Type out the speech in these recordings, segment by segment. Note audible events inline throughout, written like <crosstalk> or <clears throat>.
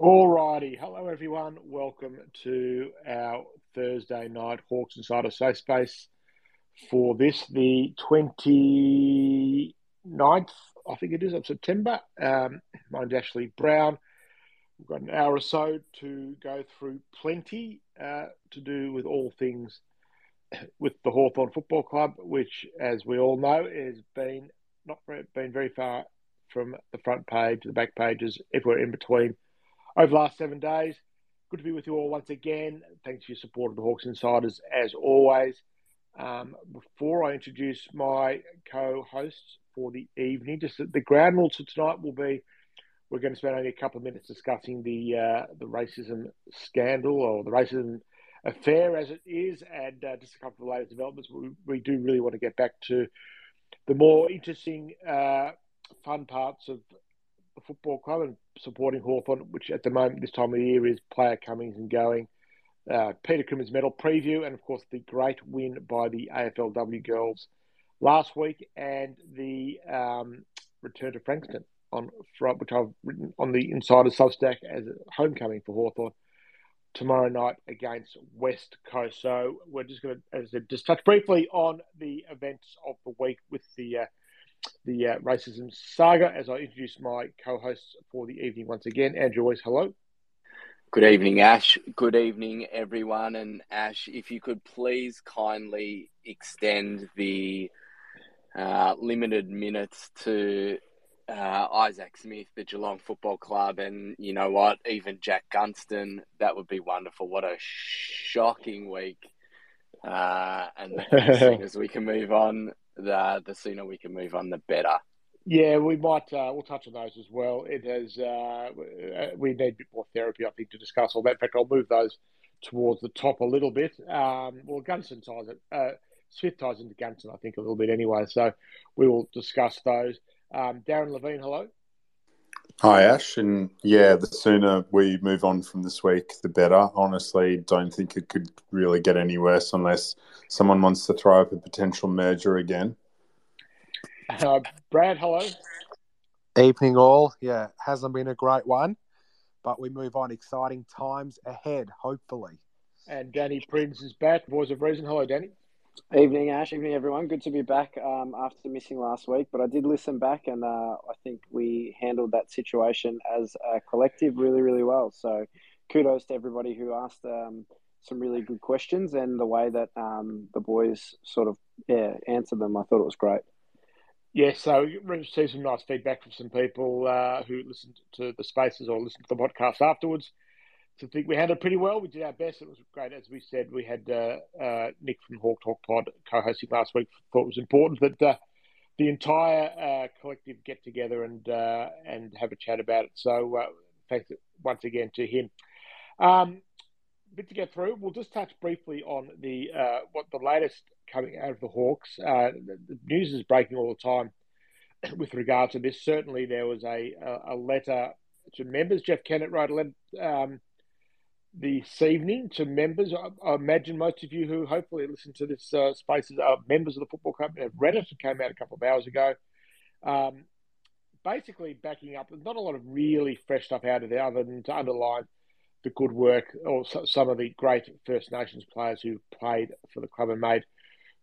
Alrighty, hello everyone. Welcome to our Thursday night Hawks Insider Safe Space for this, the 29th, I think it is, of September. Um, mine's Ashley Brown. We've got an hour or so to go through plenty uh, to do with all things with the Hawthorn Football Club, which, as we all know, has been not very, been very far from the front page, the back pages, everywhere in between over the last seven days. Good to be with you all once again. Thanks for your support of the Hawks Insiders as always. Um, before I introduce my co-hosts for the evening, just the ground rules for tonight will be we're going to spend only a couple of minutes discussing the uh, the racism scandal or the racism affair as it is, and uh, just a couple of the latest developments. We, we, do really want to get back to the more interesting, uh, fun parts of the football club and supporting Hawthorn, which at the moment, this time of year, is player comings and going. Uh, Peter Crimmins medal preview, and of course, the great win by the AFLW girls last week, and the um, return to Frankston, on which I've written on the Insider Substack as a homecoming for Hawthorn tomorrow night against West Coast. So we're just going to, as I said, just touch briefly on the events of the week with the uh, the uh, racism saga as I introduce my co hosts for the evening once again. Andrew hello. Good evening, Ash. Good evening, everyone. And Ash, if you could please kindly extend the uh, limited minutes to uh, Isaac Smith, the Geelong Football Club, and you know what, even Jack Gunston, that would be wonderful. What a shocking week. Uh, and as soon as we can move on, the the sooner we can move on, the better. Yeah, we might. Uh, we'll touch on those as well. It has. Uh, we need a bit more therapy, I think, to discuss all that. In fact, I'll move those towards the top a little bit. Um, well, Gunston ties it. Uh, Smith ties into Gunston, I think, a little bit anyway. So we will discuss those. Um, Darren Levine, hello. Hi, Ash. And yeah, the sooner we move on from this week, the better. Honestly, don't think it could really get any worse unless someone wants to throw up a potential merger again. Uh, Brad, hello. Evening, all. Yeah, hasn't been a great one, but we move on. Exciting times ahead, hopefully. And Danny Prince is back. Voice of Reason. Hello, Danny. Evening, Ash. Evening, everyone. Good to be back um, after missing last week. But I did listen back, and uh, I think we handled that situation as a collective really, really well. So, kudos to everybody who asked um, some really good questions and the way that um, the boys sort of yeah answered them. I thought it was great. Yeah, so we received some nice feedback from some people uh, who listened to the spaces or listened to the podcast afterwards to think we handled pretty well. We did our best. It was great. As we said, we had uh, uh, Nick from Hawk Talk Pod co-hosting last week. Thought it was important that uh, the entire uh, collective get together and uh, and have a chat about it. So uh, thanks once again to him. Um, bit to get through. We'll just touch briefly on the what the latest coming out of the Hawks. The, the, news is breaking all the time <clears throat> with regard to this. Certainly, there was a a, letter to members. Jeff Kennett wrote a letter. Um, this evening to members. I, I, imagine most of you who hopefully listen to this uh, spaces are members of the football club have read it. It came out a couple of hours ago. Um, basically, backing up. There's not a lot of really fresh stuff out of there other than to underline the good work or some of the great First Nations players who played for the club and made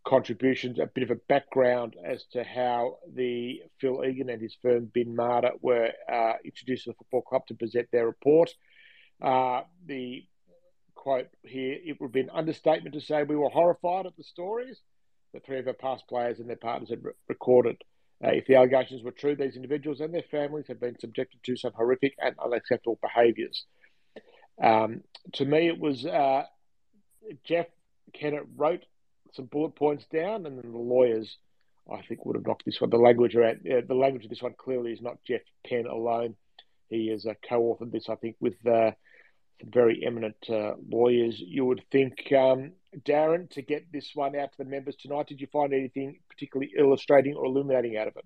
contributions. A bit of a background as to how the Phil Egan and his firm Bin Marda were uh, introduced to the football club to present their report. Uh, the quote here it would be an understatement to say we were horrified at the stories that three of our past players and their partners had re- recorded. Uh, if the allegations were true, these individuals and their families have been subjected to some horrific and unacceptable behaviours. Um, to me, it was uh, Jeff Kennett wrote some bullet points down, and then the lawyers, I think, would have knocked this one. The language around uh, the language of this one clearly is not Jeff Penn alone. He has co-authored this, I think, with uh, very eminent uh, lawyers. You would think, um, Darren, to get this one out to the members tonight, did you find anything particularly illustrating or illuminating out of it?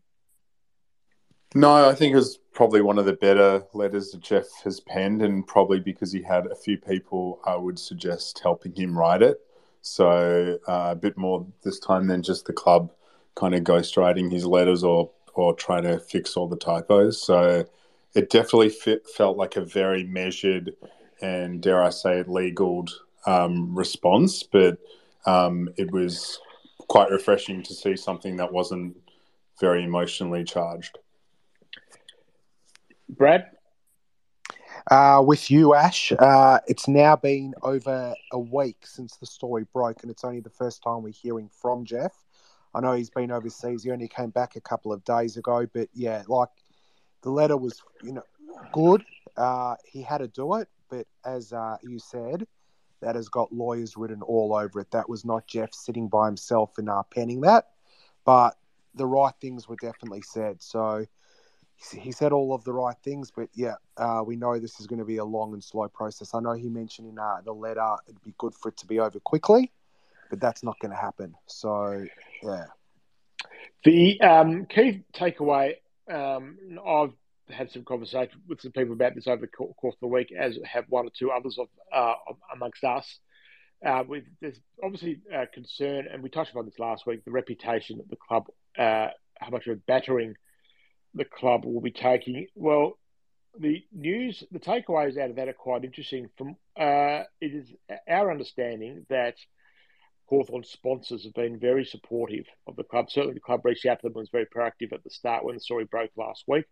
No, I think it was probably one of the better letters that Jeff has penned, and probably because he had a few people, I would suggest, helping him write it. So uh, a bit more this time than just the club kind of ghostwriting his letters or or trying to fix all the typos. So it definitely fit, felt like a very measured and, dare I say it, legal um, response. But um, it was quite refreshing to see something that wasn't very emotionally charged. Brad? Uh, with you, Ash, uh, it's now been over a week since the story broke, and it's only the first time we're hearing from Jeff. I know he's been overseas. He only came back a couple of days ago, but yeah, like the letter was, you know, good. Uh, he had to do it, but as uh, you said, that has got lawyers written all over it. That was not Jeff sitting by himself and uh, penning that, but the right things were definitely said. So he said all of the right things, but yeah, uh, we know this is going to be a long and slow process. I know he mentioned in uh, the letter it'd be good for it to be over quickly, but that's not going to happen. So yeah. The um, key takeaway, um, I've had some conversation with some people about this over the course of the week, as have one or two others of uh, amongst us. Uh, there's obviously uh, concern, and we touched upon this last week, the reputation of the club, uh, how much of a battering the club will be taking. Well, the news, the takeaways out of that are quite interesting. From uh, it is our understanding that Hawthorn sponsors have been very supportive of the club. Certainly, the club reached out to them and was very proactive at the start when the story broke last week.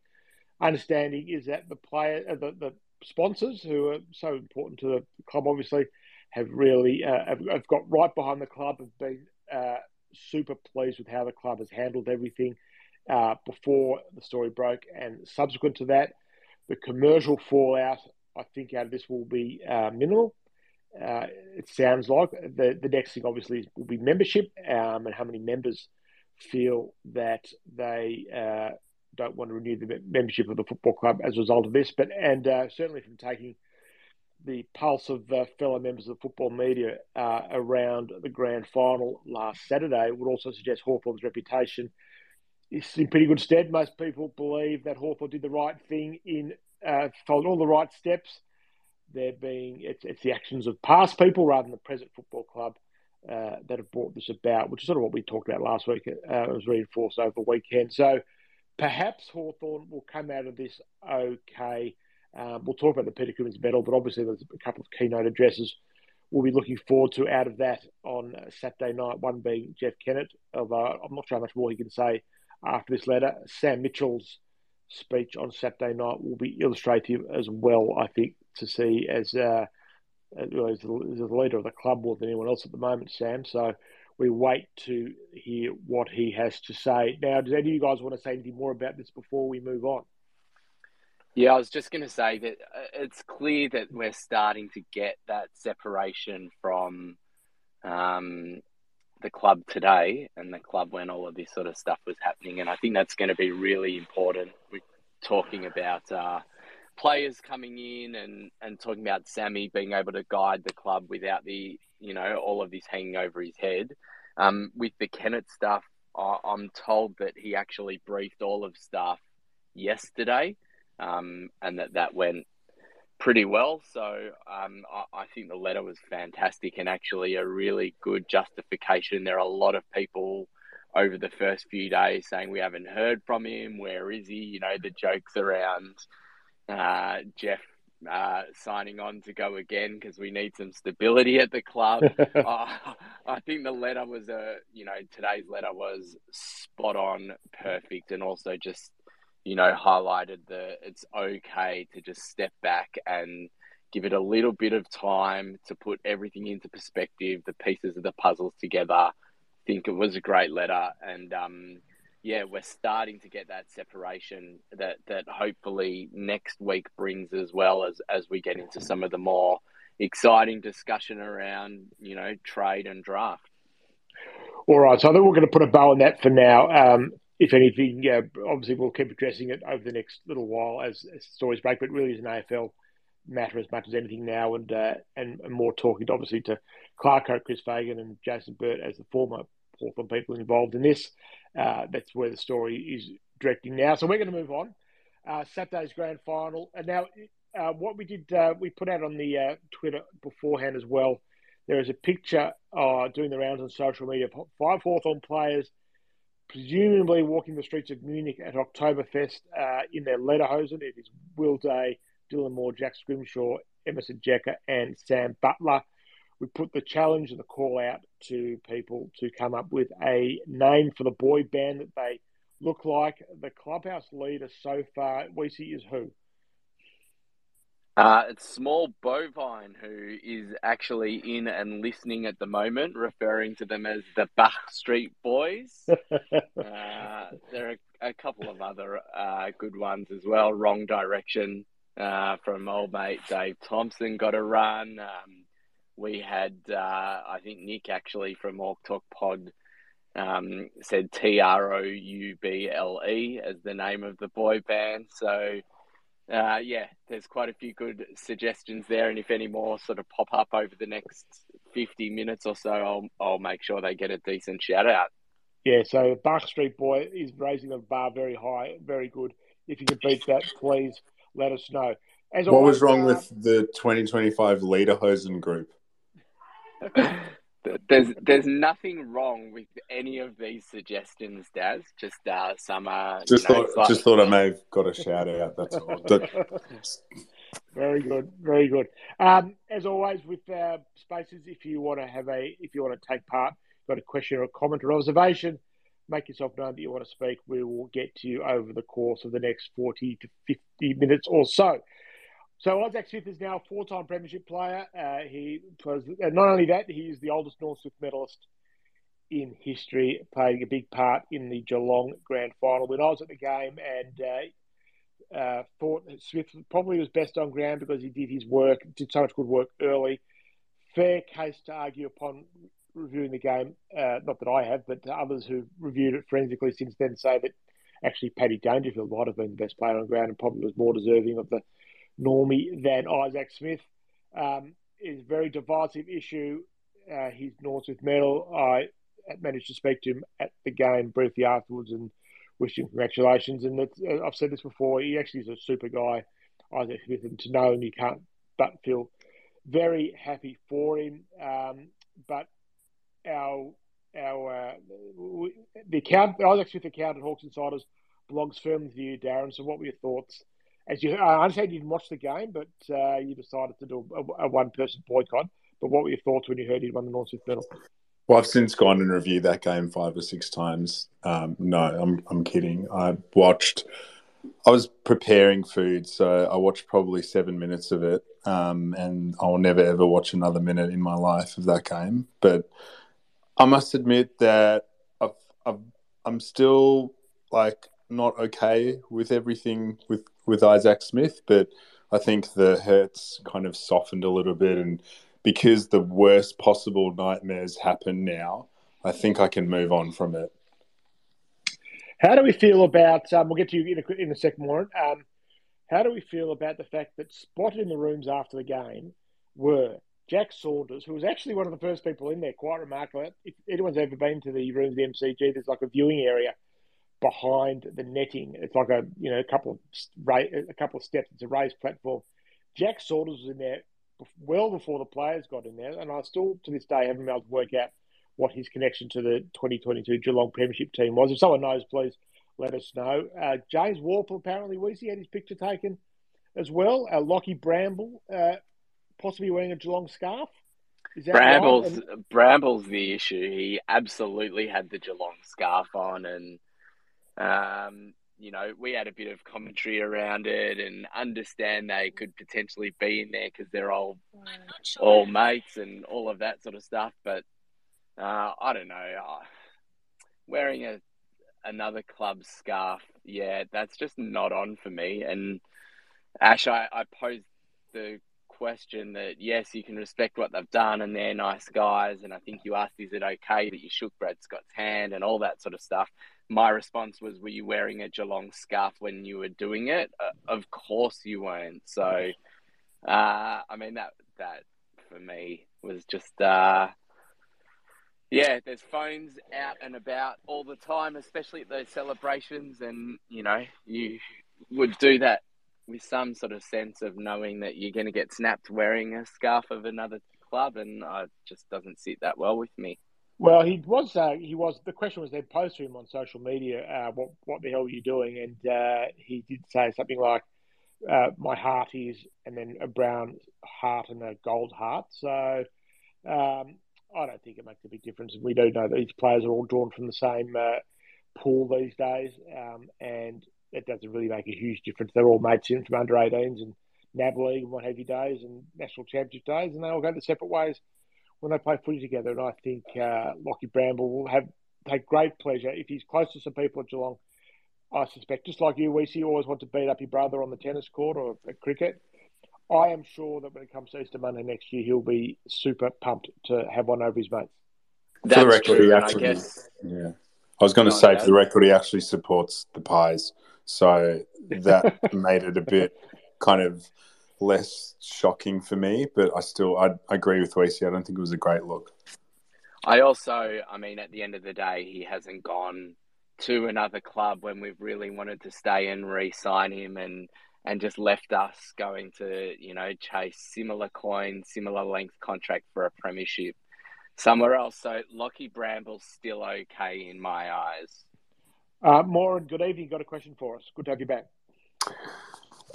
Understanding is that the player, uh, the, the sponsors who are so important to the club, obviously, have really uh, have, have, got right behind the club. Have been uh, super pleased with how the club has handled everything uh, before the story broke and subsequent to that. The commercial fallout, I think, out of this will be uh, minimal. It sounds like the the next thing obviously will be membership um, and how many members feel that they don't want to renew the membership of the football club as a result of this. But and uh, certainly from taking the pulse of uh, fellow members of the football media uh, around the grand final last Saturday would also suggest Hawthorn's reputation is in pretty good stead. Most people believe that Hawthorn did the right thing in uh, followed all the right steps. There being it's, it's the actions of past people rather than the present football club uh, that have brought this about, which is sort of what we talked about last week. Uh, it was reinforced over the weekend. So perhaps Hawthorn will come out of this okay. Um, we'll talk about the Peter Crimmins medal, but obviously there's a couple of keynote addresses we'll be looking forward to out of that on Saturday night. One being Jeff Kennett. Uh, I'm not sure how much more he can say after this letter. Sam Mitchell's speech on Saturday night will be illustrative as well, I think, to see as, uh, as, the, leader of the club more than anyone else at the moment, Sam. So we wait to hear what he has to say. Now, does any of you guys want to say anything more about this before we move on? Yeah, I was just going to say that uh, it's clear that we're starting to get that separation from um, the club today and the club when all of this sort of stuff was happening. And I think that's going to be really important. We're talking about uh, players coming in and, and talking about Sammy being able to guide the club without the, you know, all of this hanging over his head. Um, with the Kennett stuff, I, I'm told that he actually briefed all of staff yesterday um, and that that went pretty well. So um, I, I, think the letter was fantastic and actually a really good justification. There are a lot of people over the first few days saying we haven't heard from him. Where is he? You know, the jokes around uh, Jeff uh, signing on to go again because we need some stability at the club. <laughs> uh, I think the letter was a, you know, today's letter was spot on, perfect, and also just you know, highlighted that it's okay to just step back and give it a little bit of time to put everything into perspective, the pieces of the puzzles together. I think it was a great letter, and um, yeah, we're starting to get that separation that that hopefully next week brings as well as as we get into some of the more exciting discussion around you know trade and draft. All right, so I think we're going to put a bow on that for now. Um, if anything, yeah, obviously we'll keep addressing it over the next little while as, as stories break. But really, is an AFL matter as much as anything now, and uh, and, and, more talking obviously to Clark Chris Fagan, and Jason Burt as the former Hawthorn people involved in this. Uh, that's where the story is directing now. So we're going to move on. Uh, Saturday's grand final, and now uh, what we did, uh, we put out on the uh, Twitter beforehand as well. There is a picture doing the rounds on social media of five Hawthorn players presumably walking the streets of Munich at Oktoberfest in their Lederhosen. It is Will Day, Dylan Moore, Jack Scrimshaw, Emerson Jeka, and Sam Butler. We put the challenge and the call out to people to come up with a name for the boy band that they look like. The clubhouse leader so far, we see, is who? Uh, it's Small Bovine, who is actually in and listening at the moment, referring to them as the Bach Street Boys. <laughs> uh, there are a couple of other uh, good ones as well. Wrong Direction uh, from old mate Dave Thompson got a run. Um, we had, uh, I think Nick actually from Hawk Talk Pod um, said T R O U B L E as the name of the boy band. So, uh, yeah, there's quite a few good suggestions there. And if any more sort of pop up over the next 50 minutes or so, I'll, I'll make sure they get a decent shout out. Yeah, so Bach Street Boy is raising the bar very high, very good. If you can beat that, please let us know. As what always, was wrong uh, with the 2025 Lederhosen group? <laughs> there's there's nothing wrong with any of these suggestions, Daz. Just uh, some uh, just thought like... just thought I may have got a <laughs> shout out. That's all. <laughs> very good, very good. Um, as always with uh, spaces, if you want to have a if you want to take part, got a question or a comment or observation, make yourself known that you want to speak. We will get to you over the course of the next forty to fifty minutes or so. So Isaac Smith is now a four-time premiership player. Uh, he was uh, not only that, he is the oldest Norm Smith medalist in history, playing a big part in the Geelong Grand Final. When I was at the game and uh, uh, thought Smith probably was best on ground because he did his work, did so much good work early. Fair case to argue upon reviewing the game. Uh, not that I have, but others who've reviewed it forensically since then say that actually Paddy Dangerfield might have been the best player on ground and probably was more deserving of the Normie than Isaac Smith. Um, is a very divisive issue. Uh, Norm Smith medal. I managed to speak to him at the game briefly afterwards and wish him congratulations. And uh, I've said this before. He actually is a super guy, Isaac Smith, and to know him, you can't but feel very happy for him. Um, but our our uh, the account Isaac Smith account at Hawks Insiders blogs firmly with you, Darren. So, what were your thoughts as you, I understand you didn't watch the game, but uh, you decided to do a, a one-person boycott. But what were your thoughts when you heard he'd won the Norm Smith medal? Well, I've since gone and reviewed that game five or six times. Um, no, I'm I'm kidding. I watched. I was preparing food, so I watched probably seven minutes of it, um, and I'll never ever watch another minute in my life of that game. But I must admit that I've, I've I'm still like not okay with everything with with Isaac Smith, but I think the hurts kind of softened a little bit, and because the worst possible nightmares happen now, I think I can move on from it. How do we feel about? Um, we'll get to you in a, in a second, Warren. Um, how do we feel about the fact that spotted in the rooms after the game were Jack Saunders, who was actually one of the first people in there, quite remarkable. If anyone's ever been to the rooms of the MCG, there's like a viewing area behind the netting. It's like a you know a couple of a couple of steps. It's a raised platform. Jack Saunders was in there well before the players got in there, and I still to this day haven't been able to work out what his connection to the 2022 Geelong Premiership team was. If someone knows, please let us know. Uh, James Worpel apparently Weezy had his picture taken as well. Uh, Lockie Bramble uh, possibly wearing a Geelong scarf. Bramble's right? and... Bramble's the issue. He absolutely had the Geelong scarf on, and um, you know, we had a bit of commentary around it and understand they could potentially be in there because they're all all mates and all of that sort of stuff. But uh, I don't know. Uh, wearing a another club scarf, yeah, that's just not on for me. And Ash, I, I posed the question that yes, you can respect what they've done and they're nice guys. And I think you asked, is it okay that you shook Brad Scott's hand and all that sort of stuff my response was, "Were you wearing a Geelong scarf when you were doing it?" Uh, of course you weren't. So, uh, I mean that that for me was just, uh, yeah. There's phones out and about all the time, especially at those celebrations, and you know you would do that with some sort of sense of knowing that you're going to get snapped wearing a scarf of another club, and it just doesn't sit that well with me. Well, he was. Uh, he was. The question was then posed to him on social media, uh, "What what the hell are you doing?" And uh, he did say something like, uh, "My heart is," and then a brown heart and a gold heart. So um, I don't think it makes a big difference. We do know that these players are all drawn from the same uh, pool these days, um, and it doesn't really make a huge difference. They're all mates in from under 18s and NAB League and what have you days and National Championship days, and they all go their separate ways when they play footy together. And I think uh, Lockie Bramble will have take great pleasure if he's close to some people at Geelong. I suspect, just like you, Weesey, you always want to beat up your brother on the tennis court or at cricket. I am sure that when it comes to Easter Monday next year, he'll be super pumped to have one over his mates. That's for the record, true, actually, I guess. Yeah, I was going to say, for the record, he actually supports the Pies, so that <laughs> made it a bit kind of less shocking for me. But I still, I, I agree with Weesey. I don't think it was a great look. I also, I mean, at the end of the day, he hasn't gone to another club when we've really wanted to stay and re-sign him, and and just left us going to you know chase similar coin, similar length contract for a premiership somewhere else. So Lockie Bramble's still okay in my eyes. Uh, Moran, good evening. Got a question for us? Good to have you back.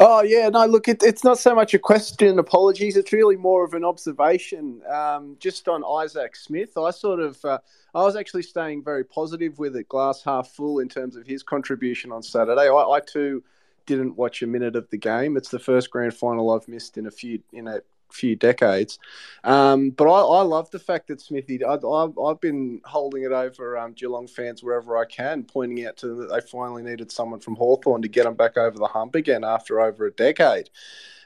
Oh yeah, no. Look, it, it's not so much a question. Apologies. It's really more of an observation. Um, just on Isaac Smith, I sort of, uh, I was actually staying very positive with it, glass half full in terms of his contribution on Saturday. I, I too didn't watch a minute of the game. It's the first grand final I've missed in a few in a few decades. Um, but I, I, love the fact that Smithy. I, have been holding it over um, Geelong fans wherever I can, pointing out to them that they finally needed someone from Hawthorn to get them back over the hump again after over a decade.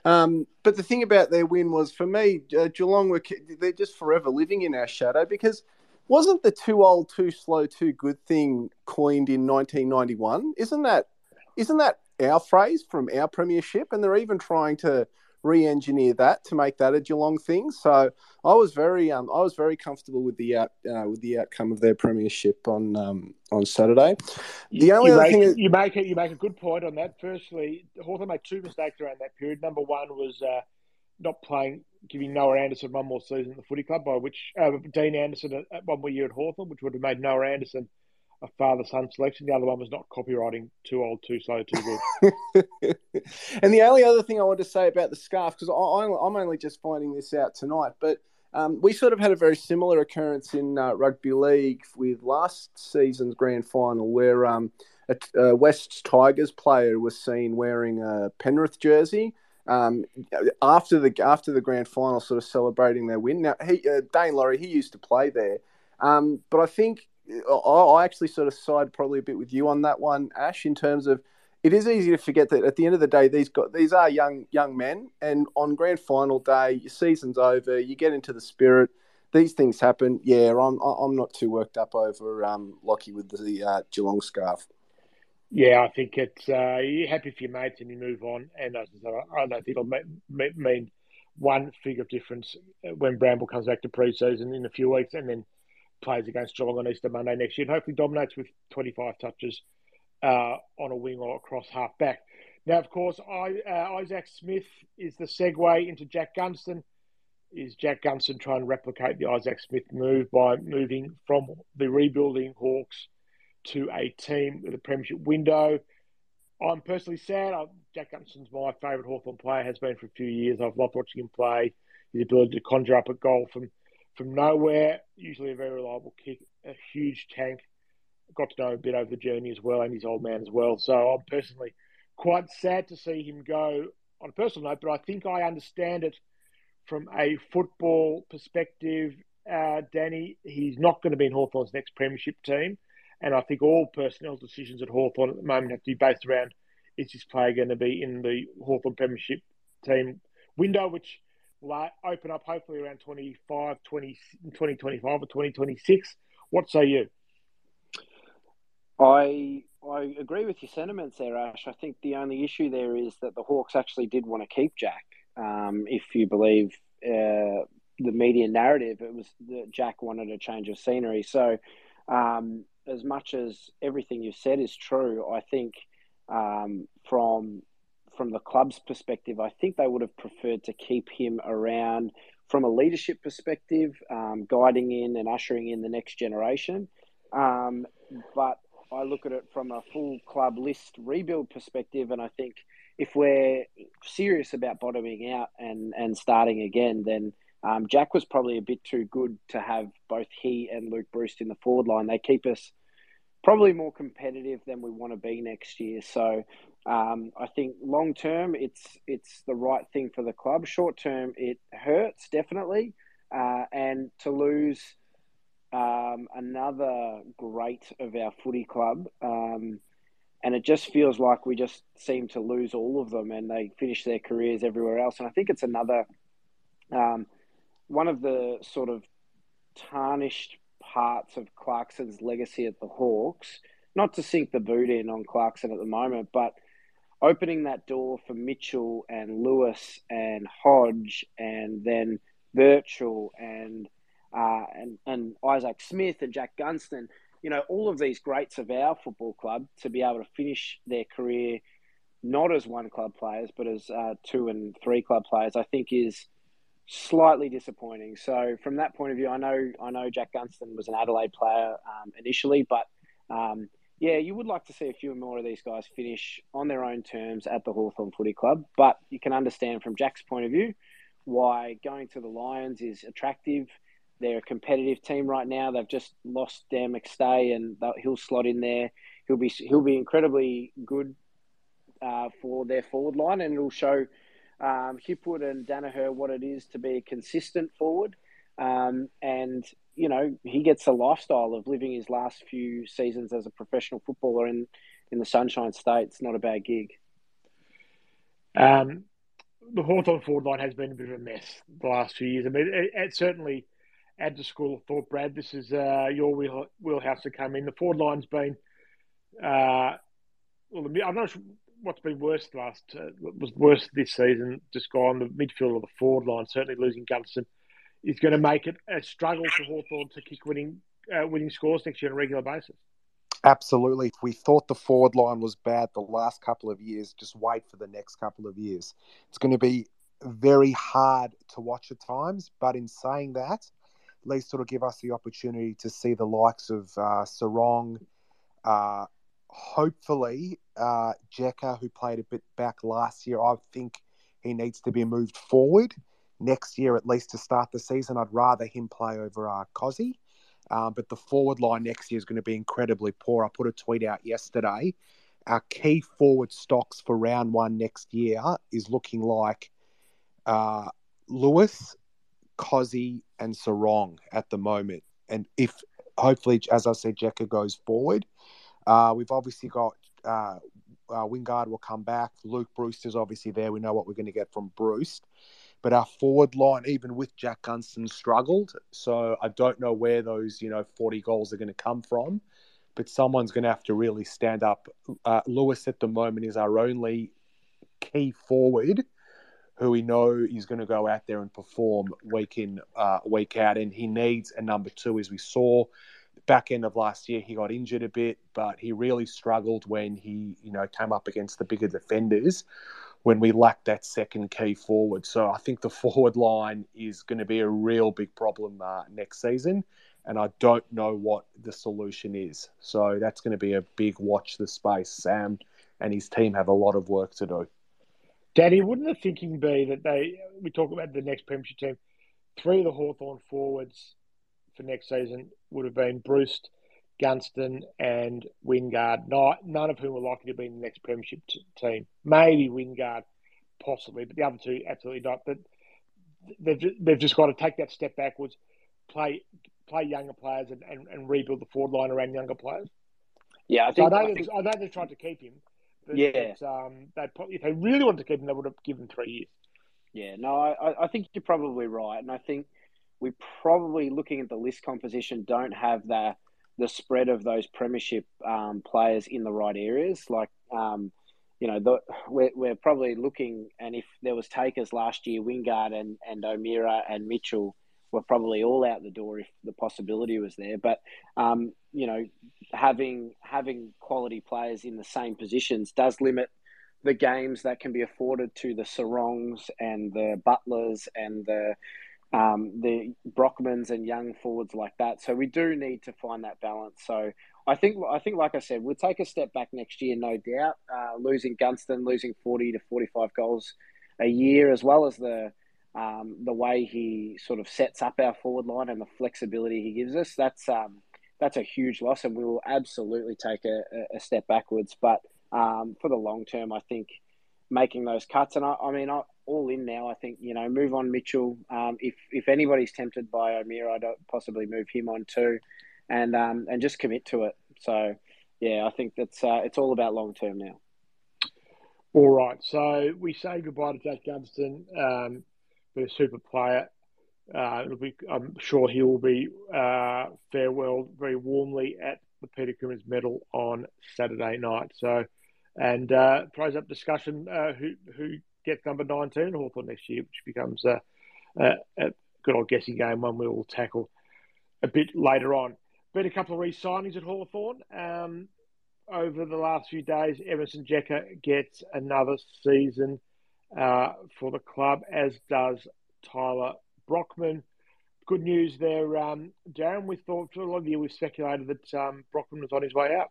Um, but the thing about their win was, for me, uh, Geelong were they're just forever living in our shadow because wasn't the too old, too slow, too good thing coined in 1991? Isn't that isn't that our phrase from our premiership? And they're even trying to re-engineer that to make that a Geelong thing. So I was very um, I was very comfortable with the out uh, with the outcome of their premiership on um, on Saturday. The you, only you other make, thing is, you make it you make a good point on that. Firstly, Hawthorn made two mistakes around that period. Number one was uh, not playing, giving Noah Anderson one more season at the footy club, by which uh, Dean Anderson one more year at Hawthorn, which would have made Noah Anderson a father son selection. The other one was not copywriting too old, too slow, too good. <laughs> and the only other thing I want to say about the scarf, because I'm only just finding this out tonight, but um, we sort of had a very similar occurrence in uh, rugby league with last season's grand final, where um, a, a West's Tigers player was seen wearing a Penrith jersey. Um, after the after the grand final, sort of celebrating their win. Now, he, uh, Daine Laurie, he used to play there, um, but I think I actually sort of side probably a bit with you on that one, Ash, in terms of it is easy to forget that at the end of the day, these got these are young young men, and on grand final day, your season's over, you get into the spirit. These things happen. Yeah, I'm I'm not too worked up over um, Lockie with the uh, Geelong scarf. Yeah, I think it's uh, you're happy for your mates and you move on. And I, don't think it'll mean one figure of difference when Bramble comes back to pre-season in a few weeks, and then plays against Geelong on Easter Monday next year and hopefully dominates with 25 touches uh, on a wing or across half back. Now, of course, I, uh, Isaac Smith is the segue into Jack Gunston. Is Jack Gunston trying to replicate the Isaac Smith move by moving from the rebuilding Hawks to a team with a premiership window? I'm personally sad. I, Jack Gunston's my favourite Hawthorn player, has been for a few years. I've loved watching him play. His ability to conjure up a goal from from nowhere, usually a very reliable kick, a huge tank. Got to know a bit over the journey as well, and his old man as well. So I'm personally quite sad to see him go on a personal note, but I think I understand it from a football perspective. Uh, Danny, he's not going to be in Hawthorn's next premiership team. And I think all personnel decisions at Hawthorn at the moment have to be based around is this player going to be in the Hawthorn premiership team window, which open up hopefully around 25, 20, 2025 or 2026. What say you? I I agree with your sentiments there, Ash. I think the only issue there is that the Hawks actually did want to keep Jack. Um, if you believe uh, the media narrative, it was that Jack wanted a change of scenery. So, um, as much as everything you've said is true, I think um, from from the club's perspective, I think they would have preferred to keep him around from a leadership perspective, um, guiding in and ushering in the next generation. Um, but I look at it from a full club list rebuild perspective, and I think if we're serious about bottoming out and, and starting again, then um, Jack was probably a bit too good to have both he and Luke Breust in the forward line. They keep us probably more competitive than we want to be next year. So um, I think long term, it's it's the right thing for the club. Short term, it hurts definitely, uh, and to lose um, another great of our footy club, um, and it just feels like we just seem to lose all of them, and they finish their careers everywhere else. And I think it's another um, one of the sort of tarnished parts of Clarkson's legacy at the Hawks. Not to sink the boot in on Clarkson at the moment, but opening that door for Mitchell and Lewis and Hodge and then Birchall and uh, and and Isaac Smith and Jack Gunston, you know, all of these greats of our football club to be able to finish their career not as one club players but as uh, two and three club players, I think is slightly disappointing. So from that point of view, I know I know Jack Gunston was an Adelaide player um, initially, but um, yeah, you would like to see a few more of these guys finish on their own terms at the Hawthorn Footy Club. But you can understand from Jack's point of view why going to the Lions is attractive. They're a competitive team right now. They've just lost Dan McStay, and he'll slot in there. He'll be he'll be incredibly good uh, for their forward line, and it'll show um, Hipwood and Daniher what it is to be a consistent forward. Um, and you know, he gets the lifestyle of living his last few seasons as a professional footballer in, in the Sunshine State. It's not a bad gig. Um, the Hawthorn forward line has been a bit of a mess the last few years. I mean, it, it certainly add to school of thought, Brad. This is uh, your wheel, wheelhouse to come in. The forward line's been, uh, well, I'm not sure what's been worse last uh, was worse this season. Just go on the midfield or the forward line. Certainly losing Gunston is going to make it a struggle for Hawthorn to kick winning uh, winning scores next year on a regular basis. Absolutely. If we thought the forward line was bad the last couple of years, just wait for the next couple of years. It's going to be very hard to watch at times, but in saying that, at least sort of give us the opportunity to see the likes of uh, Serong, uh, hopefully uh, Jeka, who played a bit back last year. I think he needs to be moved forward next year, at least to start the season. I'd rather him play over uh, Cozzy. Um, but the forward line next year is going to be incredibly poor. I put a tweet out yesterday. Our key forward stocks for round one next year is looking like uh, Lewis, Cozzy, and Serong at the moment. And if hopefully, as I said, Jeka goes forward, uh, we've obviously got uh, uh, Wingard will come back. Luke Breust is obviously there. We know what we're going to get from Breust. But our forward line, even with Jack Gunston, struggled. So I don't know where those, you know, 40 goals are going to come from. But someone's going to have to really stand up. Uh, Lewis at the moment is our only key forward who we know is going to go out there and perform week in, uh, week out. And he needs a number two, as we saw back end of last year he got injured a bit but he really struggled when he you know came up against the bigger defenders when we lacked that second key forward. So I think the <laughs> forward line is going to be a real big problem uh, next season, and I don't know what the solution is. So that's going to be a big watch the space. Sam and his team have a lot of work to do. Daddy, wouldn't the thinking be that they we talk about the next premiership team, three of the Hawthorn forwards for next season would have been Breust, Gunston, and Wingard. Not, none of whom are likely to be in the next premiership t- team. Maybe Wingard, possibly, but the other two absolutely not. But they've they've just got to take that step backwards, play play younger players, and, and, and rebuild the forward line around younger players. Yeah, I think. So I, know I, think... I know they've tried to keep him. But yeah. um, they if they really wanted to keep him, they would have given three years. Yeah, no, I, I think you're probably right, and I think we probably looking at the list composition don't have the the spread of those premiership um, players in the right areas. Like, um, you know, the, we're, we're probably looking, and if there was takers last year, Wingard and, and O'Meara and Mitchell were probably all out the door if the possibility was there. But, um, you know, having having quality players in the same positions does limit the games that can be afforded to the Serongs and the Butlers and the um, the Brockmans and young forwards like that. So we do need to find that balance. So I think I think like I said, we'll take a step back next year, no doubt. Uh, losing Gunston, losing forty to forty five goals a year, as well as the um, the way he sort of sets up our forward line and the flexibility he gives us. That's um, that's a huge loss, and we will absolutely take a, a step backwards. But um, for the long term, I think making those cuts, and I, I mean, I, all in now. I think you know, move on Mitchell. Um, if if anybody's tempted by O'Meara, I'd possibly move him on too, and um, and just commit to it. So yeah, I think that's uh, it's all about long term now. All right, so we say goodbye to Jack Gunston, um, but a super player. Uh, be, I'm sure he will be uh, farewelled very warmly at the Peter Crimmins Medal on Saturday night. So, and uh, throws up discussion uh, who who gets number 19 in Hawthorn next year, which becomes a, a, a, good old guessing game, one we will tackle a bit later on. Been a couple of re signings at Hawthorn um, over the last few days. Emerson Jeka gets another season uh, for the club, as does Tyler Brockman. Good news there, um, Darren. We thought for a lot of we speculated that um, Brockman was on his way out.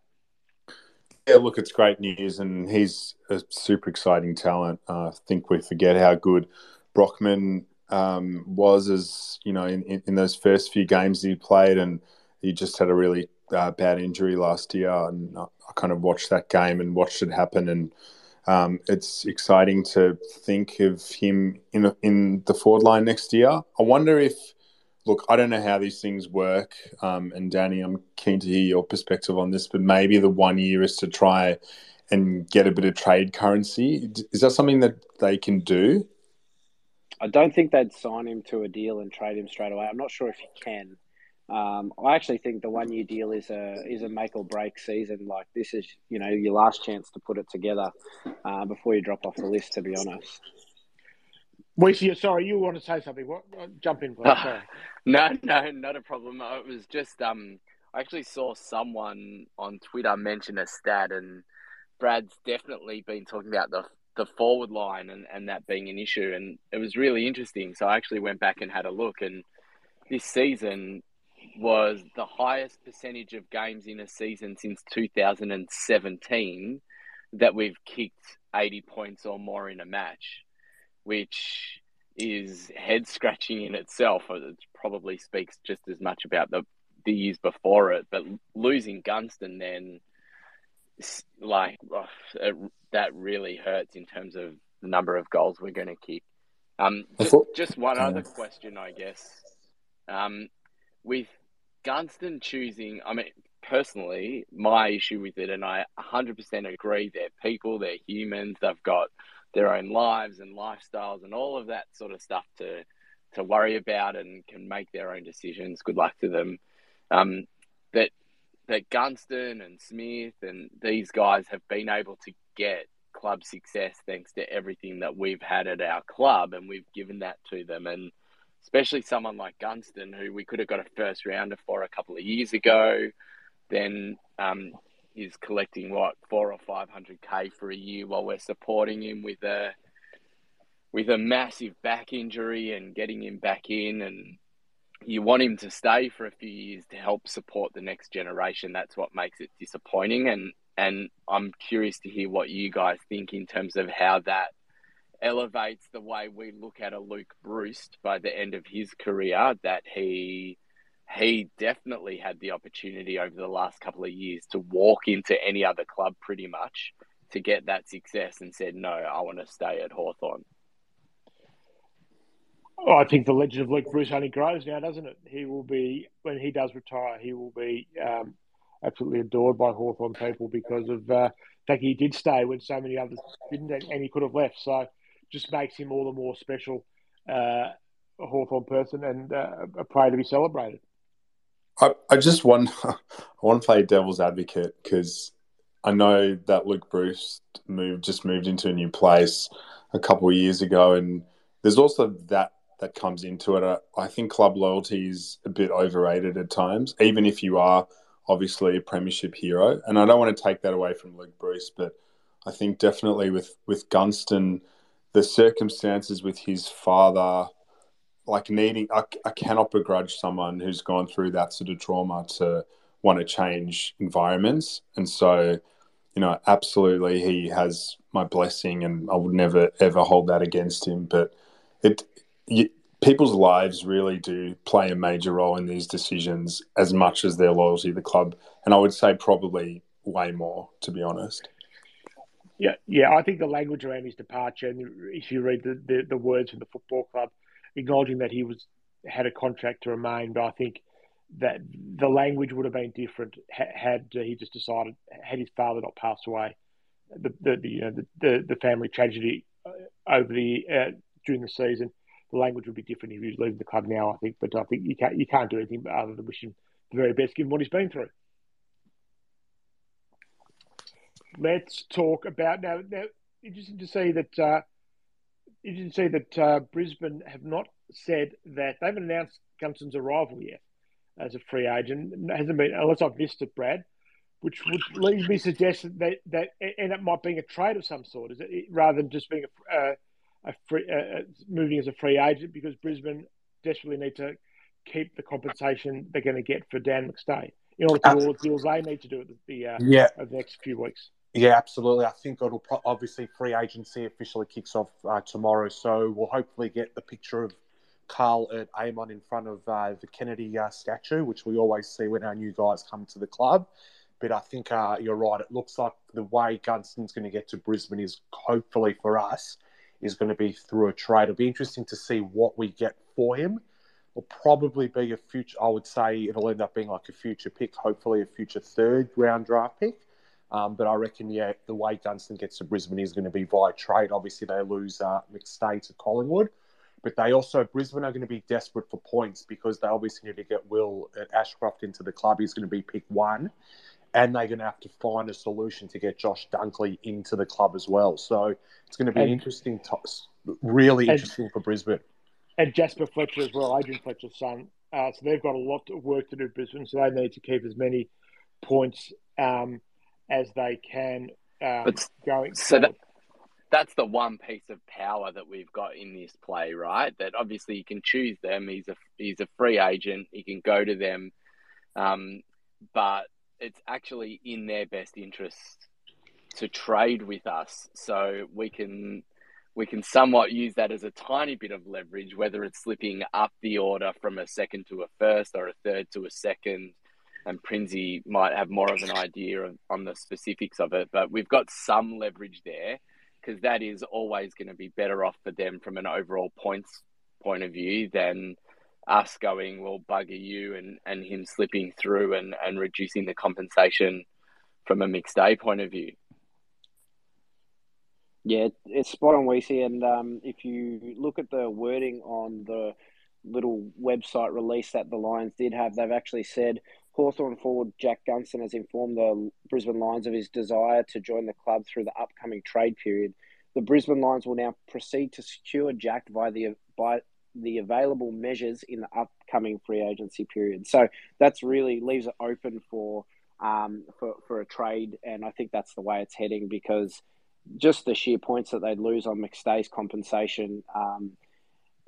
Yeah, look, it's great news, and he's a super exciting talent. Uh, I think we forget how good Brockman um, was, as you know, in, in, those first few games he played, and he just had a really uh, bad injury last year, and I, I, kind of watched that game and watched it happen, and um, it's exciting to think of him in in the forward line next year. I wonder if look, I don't know how these things work. Um, and Danny, I'm keen to hear your perspective on this, but maybe the one year is to try and get a bit of trade currency. Is that something that they can do? I don't think they'd sign him to a deal and trade him straight away. I'm not sure if he can. Um, I actually think the one year deal is a is a make or break season. Like this is you know your last chance to put it together uh, before you drop off the list. To be honest. Wesley, sorry, you want to say something? What? Uh, jump in, please. <laughs> No, no, not a problem. It was just um, I actually saw someone on Twitter mention a stat, and Brad's definitely been talking about the the forward line and, and that being an issue, and it was really interesting. So I actually went back and had a look, and this season was the highest percentage of games in a season since 2017 that we've kicked 80 points or more in a match which is head scratching in itself. It probably speaks just as much about the the years before it, but losing Gunston then, like it, that really hurts in terms of the number of goals we're going to kick. Um, just, just one other question, I guess. Um, with Gunston choosing, I mean, personally, my issue with it, and I 100% agree, they're people, they're humans, they've got their own lives and lifestyles and all of that sort of stuff to to worry about and can make their own decisions. Good luck to them. Um, that that Gunston and Smith and these guys have been able to get club success thanks to everything that we've had at our club and we've given that to them and especially someone like Gunston who we could have got a first rounder for a couple of years ago then um, is collecting what four or five hundred k for a year while we're supporting him with a with a massive back injury and getting him back in. And you want him to stay for a few years to help support the next generation. That's what makes it disappointing. And and I'm curious to hear what you guys think in terms of how that elevates the way we look at a Luke Breust by the end of his career that he he definitely had the opportunity over the last couple of years to walk into any other club pretty much to get that success and said, no, I want to stay at Hawthorn. Oh, I think the legend of Luke Breust only grows now, doesn't it? He will be, when he does retire, he will be um, absolutely adored by Hawthorn people because of uh, the fact he did stay when so many others didn't and he could have left. So just makes him all the more special uh, a Hawthorn person and uh, a player to be celebrated. I, I just want <laughs> I want to play devil's advocate because I know that Luke Breust moved just moved into a new place a couple of years ago, and there's also that that comes into it. I, I think club loyalty is a bit overrated at times, even if you are obviously a premiership hero. And I don't want to take that away from Luke Breust, but I think definitely with with Gunston, the circumstances with his father like needing. I, I cannot begrudge someone who's gone through that sort of trauma to want to change environments, and so you know, absolutely, he has my blessing, and I would never ever hold that against him. But it, you, people's lives really do play a major role in these decisions as much as their loyalty to the club, and I would say probably way more, to be honest. Yeah, yeah, I think the language around his departure, and if you read the, the, the words from the football club, acknowledging that he was had a contract to remain, but I think that the language would have been different had he just decided had his father not passed away. The the, the you know the, the, the, family tragedy uh, over the uh, during the season, the language would be different if he was leaving the club now. I think, but I think you can't you can't do anything other than wish him the very best given what he's been through. Let's talk about now. Now, interesting to see that. Uh, interesting to see that uh, Brisbane have not said that they haven't announced Gunston's arrival yet as a free agent. It hasn't been unless I've missed it, Brad. Which would lead me to suggest that that end up might being a trade of some sort, is it rather than just being a, uh, a free uh, uh, moving as a free agent because Brisbane desperately need to keep the compensation they're going to get for Dan McStay in order to do all the deals they need to do at the, the uh, yeah. over the next few weeks. Yeah, absolutely. I think it'll pro- obviously free agency officially kicks off uh, tomorrow, so we'll hopefully get the picture of Karl at Amon in front of uh, the Kennedy uh, statue, which we always see when our new guys come to the club. But I think uh, you're right. It looks like the way Gunston's going to get to Brisbane is hopefully for us is going to be through a trade. It'll be interesting to see what we get for him. It'll probably be a future. I would say it'll end up being like a future pick, hopefully a future third round draft pick. Um, but I reckon, yeah, the way Gunston gets to Brisbane is going to be via trade. Obviously, they lose uh, McStay to Collingwood. But they also, Brisbane are going to be desperate for points because they obviously need to get Will at Ashcroft into the club. He's going to be pick one. And they're going to have to find a solution to get Josh Dunkley into the club as well. So it's going to be and, interesting, really and, interesting for Brisbane. And Jasper Fletcher as well, Adrian Fletcher's son. Uh, so they've got a lot of work to do, Brisbane. So they need to keep as many points um, as they can um, going. So that, that's the one piece of power that we've got in this play, right? That obviously you can choose them. He's a he's a free agent. He can go to them, um, but it's actually in their best interest to trade with us, so we can we can somewhat use that as a tiny bit of leverage, whether it's slipping up the order from a second to a first or a third to a second. And Prinsey might have more of an idea of, on the specifics of it, but we've got some leverage there because that is always going to be better off for them from an overall points point of view than us going, well, bugger you and, and him slipping through and, and reducing the compensation from a McStay point of view. Yeah, it's spot on, Weesey. And um, if you look at the wording on the little website release that the Lions did have, they've actually said Hawthorn forward Jack Gunston has informed the Brisbane Lions of his desire to join the club through the upcoming trade period. The Brisbane Lions will now proceed to secure Jack by the by the available measures in the upcoming free agency period. So that's really leaves it open for um, for for a trade, and I think that's the way it's heading because just the sheer points that they'd lose on McStay's compensation. Um,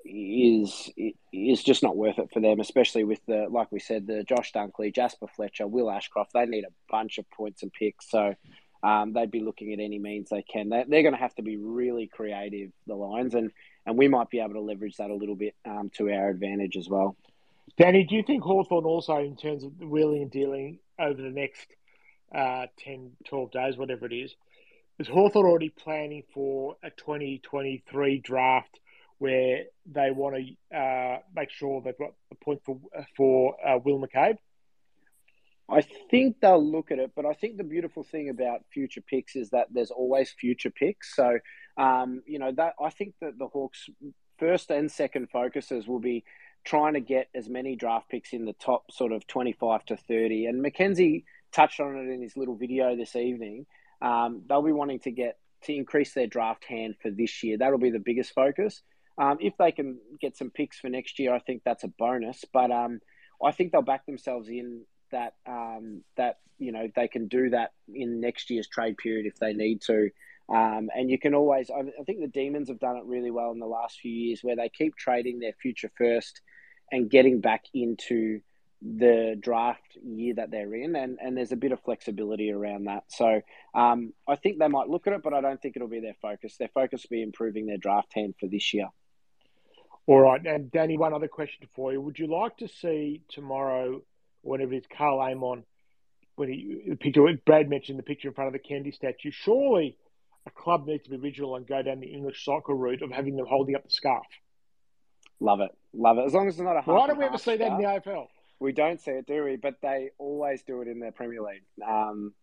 is is just not worth it for them, especially with the like we said, the Josh Dunkley, Jasper Fletcher, Will Ashcroft. They need a bunch of points and picks, so um, they'd be looking at any means they can. They, they're going to have to be really creative, the Lions, and and we might be able to leverage that a little bit um, to our advantage as well. Danny, do you think Hawthorn also, in terms of wheeling and dealing over the next uh, 10, 12 days, whatever it is, is Hawthorn already planning for a 2023 draft where they want to uh, make sure they've got the point for for uh, Will McCabe? I think they'll look at it, but I think the beautiful thing about future picks is that there's always future picks. So, um, you know, that I think that the Hawks' first and second focuses will be trying to get as many draft picks in the top sort of 25 to 30. And Mackenzie touched on it in his little video this evening. Um, they'll be wanting to get to increase their draft hand for this year. That'll be the biggest focus. Um, if they can get some picks for next year, I think that's a bonus. But um, I think they'll back themselves in that um, that you know they can do that in next year's trade period if they need to. Um, and you can always, I, think the Demons have done it really well in the last few years where they keep trading their future first and getting back into the draft year that they're in, and, and there's a bit of flexibility around that. So um, I think they might look at it, but I don't think it'll be their focus. Their focus will be improving their draft hand for this year. All right, and Danny, one other question for you: Would you like to see tomorrow, whenever it's Karl Amon, when he the picture Brad mentioned the picture in front of the Kennedy statue? Surely, a club needs to be original and go down the English soccer route of having them holding up the scarf. Love it, love it. As long as it's not a half. Why don't we ever see that in the AFL? We don't see it, do we? But they always do it in their Premier League. Um,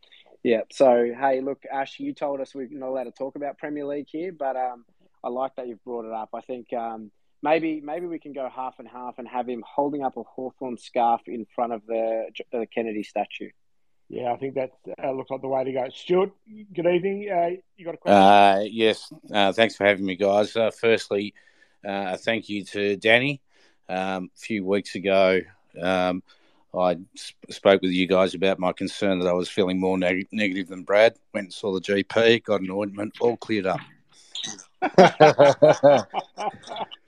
yeah. So hey, look, Ash, you told us we're not allowed to talk about Premier League here, but um, I like that you've brought it up. I think um, maybe maybe we can go half and half and have him holding up a Hawthorn scarf in front of the, the Kennedy statue. Yeah, I think that uh, looks like the way to go. Stuart, good evening. Uh, you got a question? Uh, yes, uh, thanks for having me, guys. Uh, firstly, uh, thank you to Danny. Um, a few weeks ago, um, I sp- spoke with you guys about my concern that I was feeling more neg- negative than Brad. Went and saw the GP, got an ointment, all cleared up. <laughs> <laughs>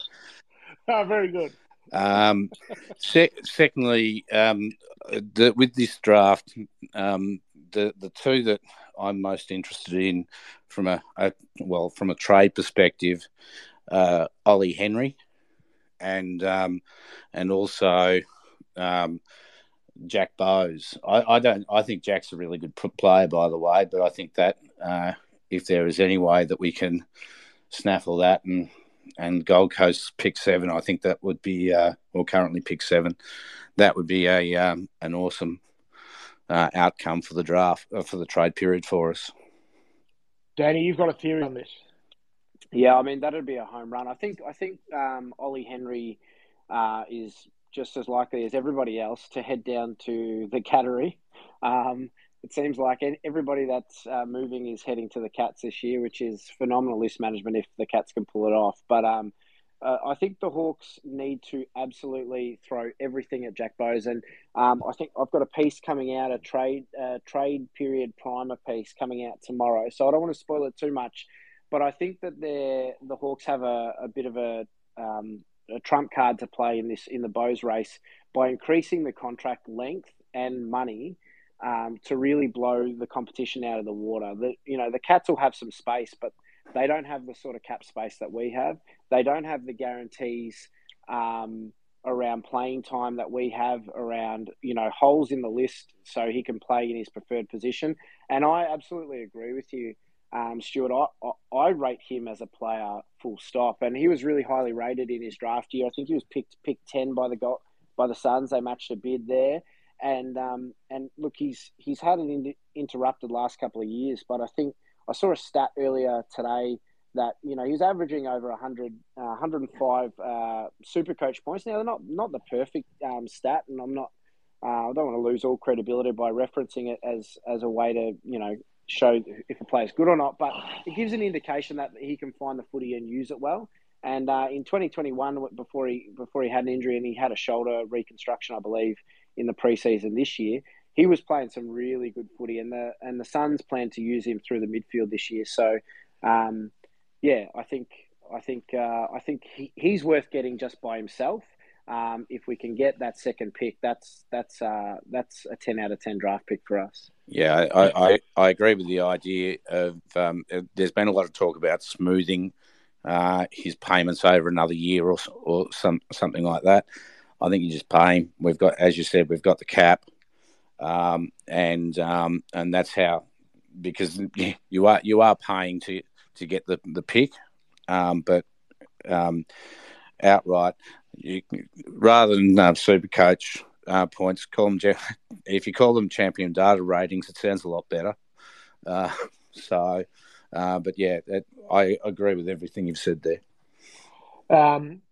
<laughs> oh, very good. Um, secondly, um, the, with this draft, um, the the two that I'm most interested in from a, a well from a trade perspective, uh, Ollie Henry, and um, and also um, Jack Bowes. I, I, don't. I think Jack's a really good player, by the way. But I think that uh, if there is any way that we can snaffle that and and Gold Coast pick seven, I think that would be uh, or currently pick seven. That would be a um, an awesome uh, outcome for the draft uh, for the trade period for us. Danny, you've got a theory on this. Yeah, I mean that'd be a home run. I think I think um, Ollie Henry uh, is just as likely as everybody else to head down to the Cattery. Um, it seems like everybody that's uh, moving is heading to the Cats this year, which is phenomenal list management if the Cats can pull it off. But um, uh, I think the Hawks need to absolutely throw everything at Jack Bowes, and um, I think I've got a piece coming out, a trade uh, trade period primer piece coming out tomorrow. So I don't want to spoil it too much, but I think that the Hawks have a, a bit of a um, a trump card to play in this in the Bowes race by increasing the contract length and money um, to really blow the competition out of the water. The you know the Cats will have some space, but they don't have the sort of cap space that we have. They don't have the guarantees um, around playing time that we have around you know holes in the list so he can play in his preferred position. And I absolutely agree with you um, Stuart, I, I, I, rate him as a player full stop, and he was really highly rated in his draft year. I think he was picked picked ten by the by the Suns. They matched a bid there, and um, and look, he's he's had an in- interrupted last couple of years, but I think I saw a stat earlier today that you know he's averaging over 100, uh, 105 uh, super coach points. Now they're not not the perfect um, stat, and I'm not. Uh, I don't want to lose all credibility by referencing it as as a way to you know show if a player's good or not, but it gives an indication that he can find the footy and use it well. And uh, in 2021, before he before he had an injury and he had a shoulder reconstruction, I believe, in the preseason this year, he was playing some really good footy, and the and the Suns plan to use him through the midfield this year. So, um, yeah, I think I think uh, I think he, he's worth getting just by himself. Um, if we can get that second pick, that's that's uh, that's a ten out of ten draft pick for us. Yeah, I, I, I agree with the idea of. Um, there's been a lot of talk about smoothing uh, his payments over another year or or some something like that. I think you just pay him. We've got, as you said, we've got the cap, um, and um, and that's how because <laughs> you are you are paying to to get the the pick, um, but um, outright you, rather than uh, super coach uh, points, call them <laughs> if you call them champion data ratings, it sounds a lot better. Uh, <laughs> so, uh, but yeah, I agree with everything you've said there. Um,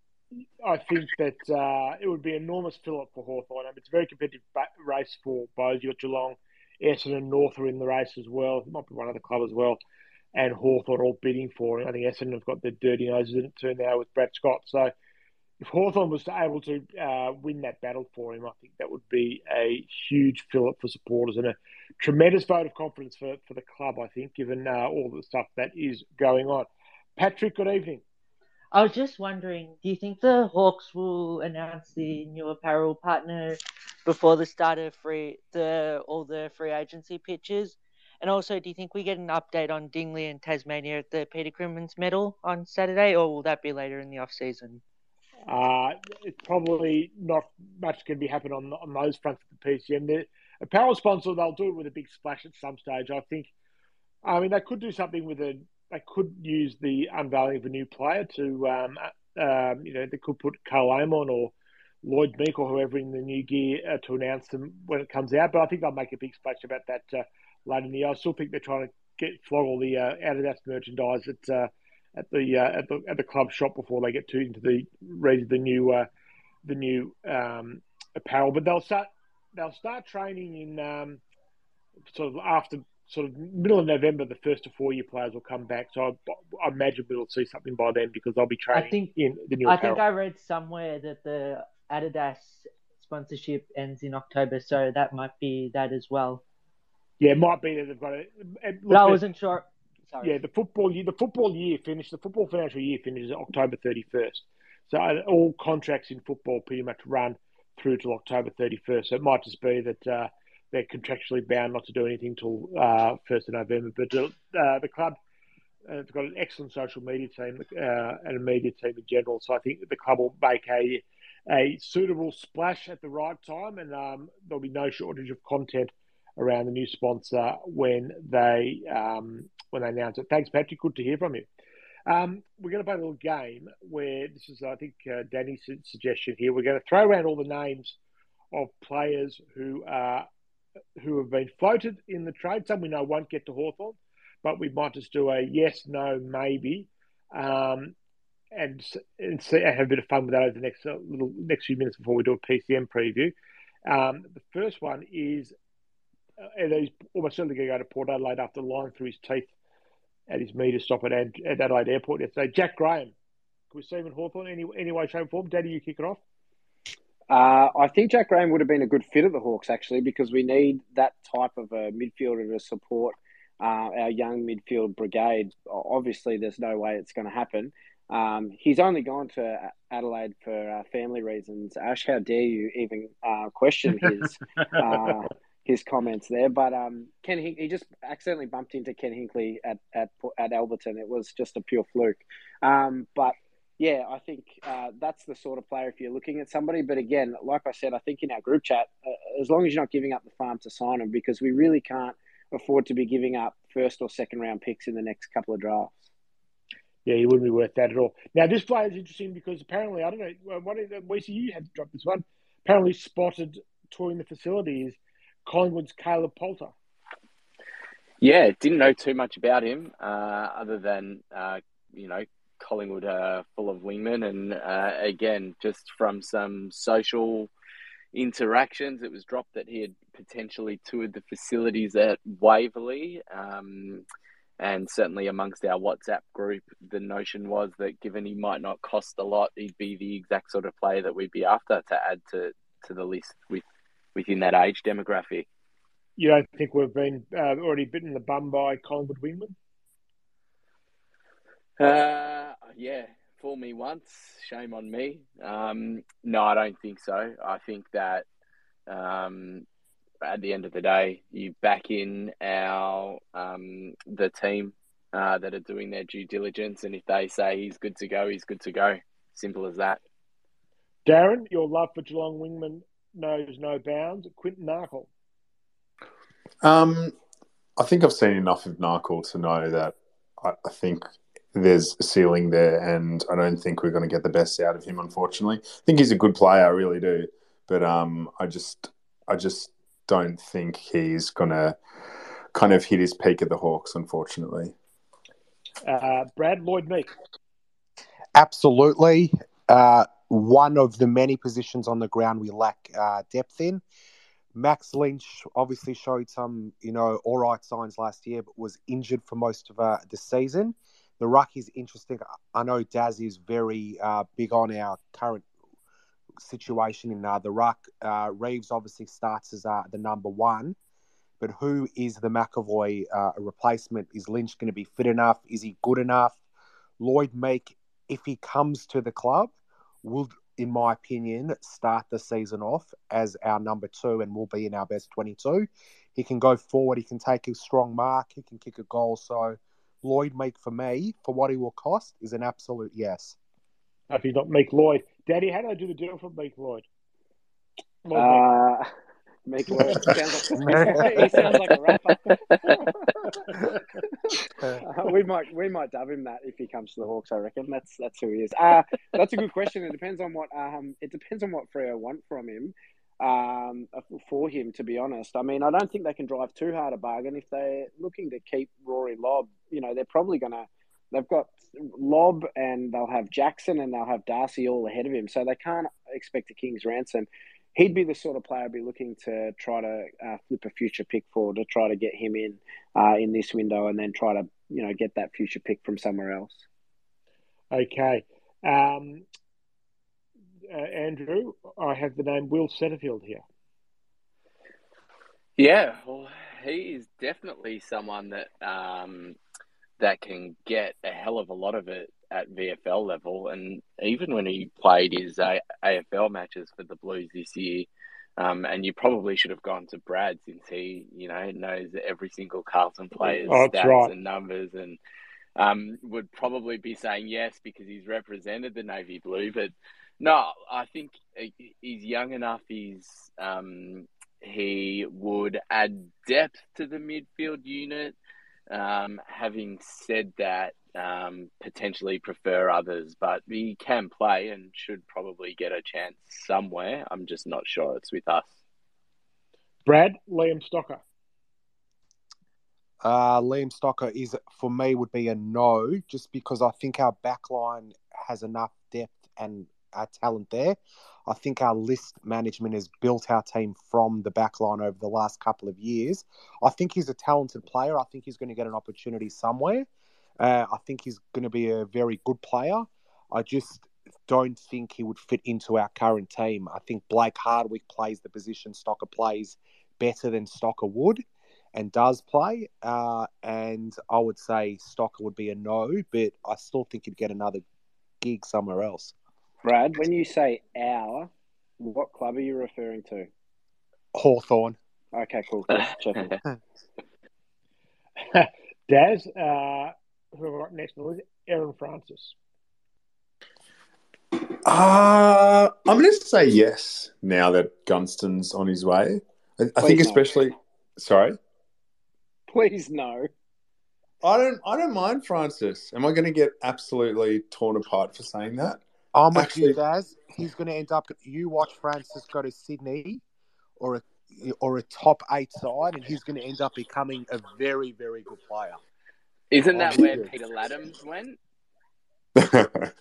I think that uh, it would be enormous fill up for Hawthorn. I mean, it's a very competitive race for both. You've got Geelong, Essendon, and North are in the race as well. It might be one other club as well. And Hawthorn all bidding for it. I think Essendon have got their dirty noses in it too now with Brad Scott. So if Hawthorn was able to uh, win that battle for him, I think that would be a huge fillip for supporters and a tremendous vote of confidence for, for the club, I think, given uh, all the stuff that is going on. Patrick, good evening. I was just wondering, do you think the Hawks will announce the new apparel partner before the start of free the all the free agency pitches? And also, do you think we get an update on Dingley and Tasmania at the Peter Crimmins medal on Saturday, or will that be later in the off season? Uh, it's probably not much can be happening on on those fronts of the PCM. The apparel sponsor they'll do it with a big splash at some stage. I think. I mean, they could do something with a. They could use the unveiling of a new player to, um, um, you know, they could put Karl Amon or Lloyd Meek or whoever in the new gear uh, to announce them when it comes out. But I think they'll make a big splash about that uh, later in the year. I still think they're trying to get flog all the uh, Adidas merchandise at uh, at the uh, at the at the club shop before they get to into the ready the new uh, the new um, apparel. But they'll start they'll start training in um, sort of after sort of middle of November. The first to four year players will come back, so I, I imagine we'll see something by then because they'll be training I think, in the new. I apparel. think I read somewhere that the Adidas sponsorship ends in October, so that might be that as well. Yeah, it might be that they've got it. But I wasn't sure. Sorry. Yeah, the football year, the football year finished. The football financial year finishes October thirty first. So all contracts in football pretty much run through till October thirty first. So it might just be that uh, they're contractually bound not to do anything till uh, first of November. But uh, the club uh, has got an excellent social media team uh, and a media team in general. So I think the club will make a a suitable splash at the right time, and um, there'll be no shortage of content around the new sponsor when they um, when they announce it. Thanks, Patrick. Good to hear from you. Um, we're going to play a little game where this is, I think, uh, Danny's suggestion here. We're going to throw around all the names of players who are who have been floated in the trade. Some we know won't get to Hawthorn, but we might just do a yes, no, maybe, um, and and, see, and have a bit of fun with that over the next uh, little next few minutes before we do a PCM preview. Um, the first one is and he's almost certainly going to go to Port Adelaide after lying through his teeth at his meter stop at, at Adelaide Airport yesterday. Jack Graham, can we see him in Hawthorn any, any way, shape, or form? Daddy, you kick it off. Uh, I think Jack Graham would have been a good fit at the Hawks actually because we need that type of a midfielder to support uh, our young midfield brigade. Obviously, there's no way it's going to happen. Um, he's only gone to Adelaide for uh, family reasons. Ash, how dare you even uh, question his <laughs> uh, his comments there. But um, Ken Hink- he just accidentally bumped into Ken Hinkley at at at Alberton. It was just a pure fluke. Um, but yeah, I think uh, that's the sort of player if you're looking at somebody. But again, like I said, I think in our group chat, uh, as long as you're not giving up the farm to sign him, because we really can't afford to be giving up first or second round picks in the next couple of drafts. Yeah, he wouldn't be worth that at all. Now, this player is interesting because apparently, I don't know, what did you had to drop this one? Apparently, spotted touring the facility is Collingwood's Caleb Poulter. Yeah, didn't know too much about him uh, other than uh, you know Collingwood are full of wingmen, and uh, again, just from some social interactions, it was dropped that he had potentially toured the facilities at Waverley. Um, and certainly amongst our WhatsApp group, the notion was that given he might not cost a lot, he'd be the exact sort of player that we'd be after to add to, to the list with within that age demographic. You don't think we've been uh, already bitten the bum by Collingwood wingman? Uh, yeah, fool me once. Shame on me. Um, no, I don't think so. I think that um, at the end of the day, you back in our um, the team uh, that are doing their due diligence, and if they say he's good to go, he's good to go. Simple as that. Darren, your love for Geelong wingman knows no bounds. Quinton Narkle. Um, I think I've seen enough of Narkle to know that I, I, think there's a ceiling there, and I don't think we're going to get the best out of him. Unfortunately, I think he's a good player, I really do, but um, I just, I just don't think he's going to kind of hit his peak at the Hawks. Unfortunately, uh, Brad Lloyd Meek. Absolutely. Uh, one of the many positions on the ground we lack uh, depth in. Max Lynch obviously showed some, you know, all right signs last year, but was injured for most of uh, the season. The ruck is interesting. I know Daz is very uh, big on our current situation in uh, the ruck. Uh, Reeves obviously starts as uh, the number one, but who is the McEvoy uh, replacement? Is Lynch going to be fit enough? Is he good enough? Lloyd Meek, if he comes to the club, will, in my opinion, start the season off as our number two and will be in our best 22. He can go forward, he can take a strong mark, he can kick a goal. So, Lloyd Meek, for me, for what he will cost, is an absolute yes. If you not Meek Lloyd. Daddy, how do I do the deal for Meek Lloyd? Lloyd Uh, Meek Lloyd sounds <laughs> like, he sounds like a rapper. Uh, we might we might dub him that if he comes to the Hawks. I reckon that's that's who he is. Uh, that's a good question. It depends on what um it depends on what Freo want from him. Um, for him, to be honest, I mean, I don't think they can drive too hard a bargain if they're looking to keep Rory Lobb. You know, they're probably gonna. They've got Lobb and they'll have Jackson and they'll have Darcy all ahead of him, so they can't expect a king's ransom. He'd be the sort of player I'd be looking to try to uh, flip a future pick for to try to get him in uh, in this window and then try to you know get that future pick from somewhere else. Okay. Um, uh, Andrew, I have the name Will Setterfield here. Yeah, well, he is definitely someone that um, that can get a hell of a lot of it at VFL level, and even when he played his AFL matches for the Blues this year, um, and you probably should have gone to Brad since he, you know, knows every single Carlton player's Oh, stats right. and numbers, and um, would probably be saying yes because he's represented the navy blue. But no, I think he's young enough. He's um, he would add depth to the midfield unit. Um, having said that, um, potentially prefer others, but he can play and should probably get a chance somewhere. I'm just not sure it's with us. Brad, Liam Stocker. Uh, Liam Stocker is for me would be a no, just because I think our backline has enough depth and uh, talent there. I think our list management has built our team from the backline over the last couple of years. I think he's a talented player. I think he's going to get an opportunity somewhere. Uh, I think he's going to be a very good player. I just don't think he would fit into our current team. I think Blake Hardwick plays the position Stocker plays better than Stocker would and does play. Uh, and I would say Stocker would be a no, but I still think he'd get another gig somewhere else. Brad, when you say our, what club are you referring to? Hawthorn. Okay, cool. Just <laughs> checking. <laughs> Daz, uh, who have I got next? is Aaron Francis. Uh, I'm going to say yes now that Gunston's on his way. I, I think no. especially. Sorry, Please no. I don't. I don't mind Francis. Am I going to get absolutely torn apart for saying that? I'm with Actually- you, Daz. He's going to end up. You watch Francis go to Sydney, or a or a top eight side, and he's going to end up becoming a very very good player. Isn't that where. Peter Ladhams went? <laughs>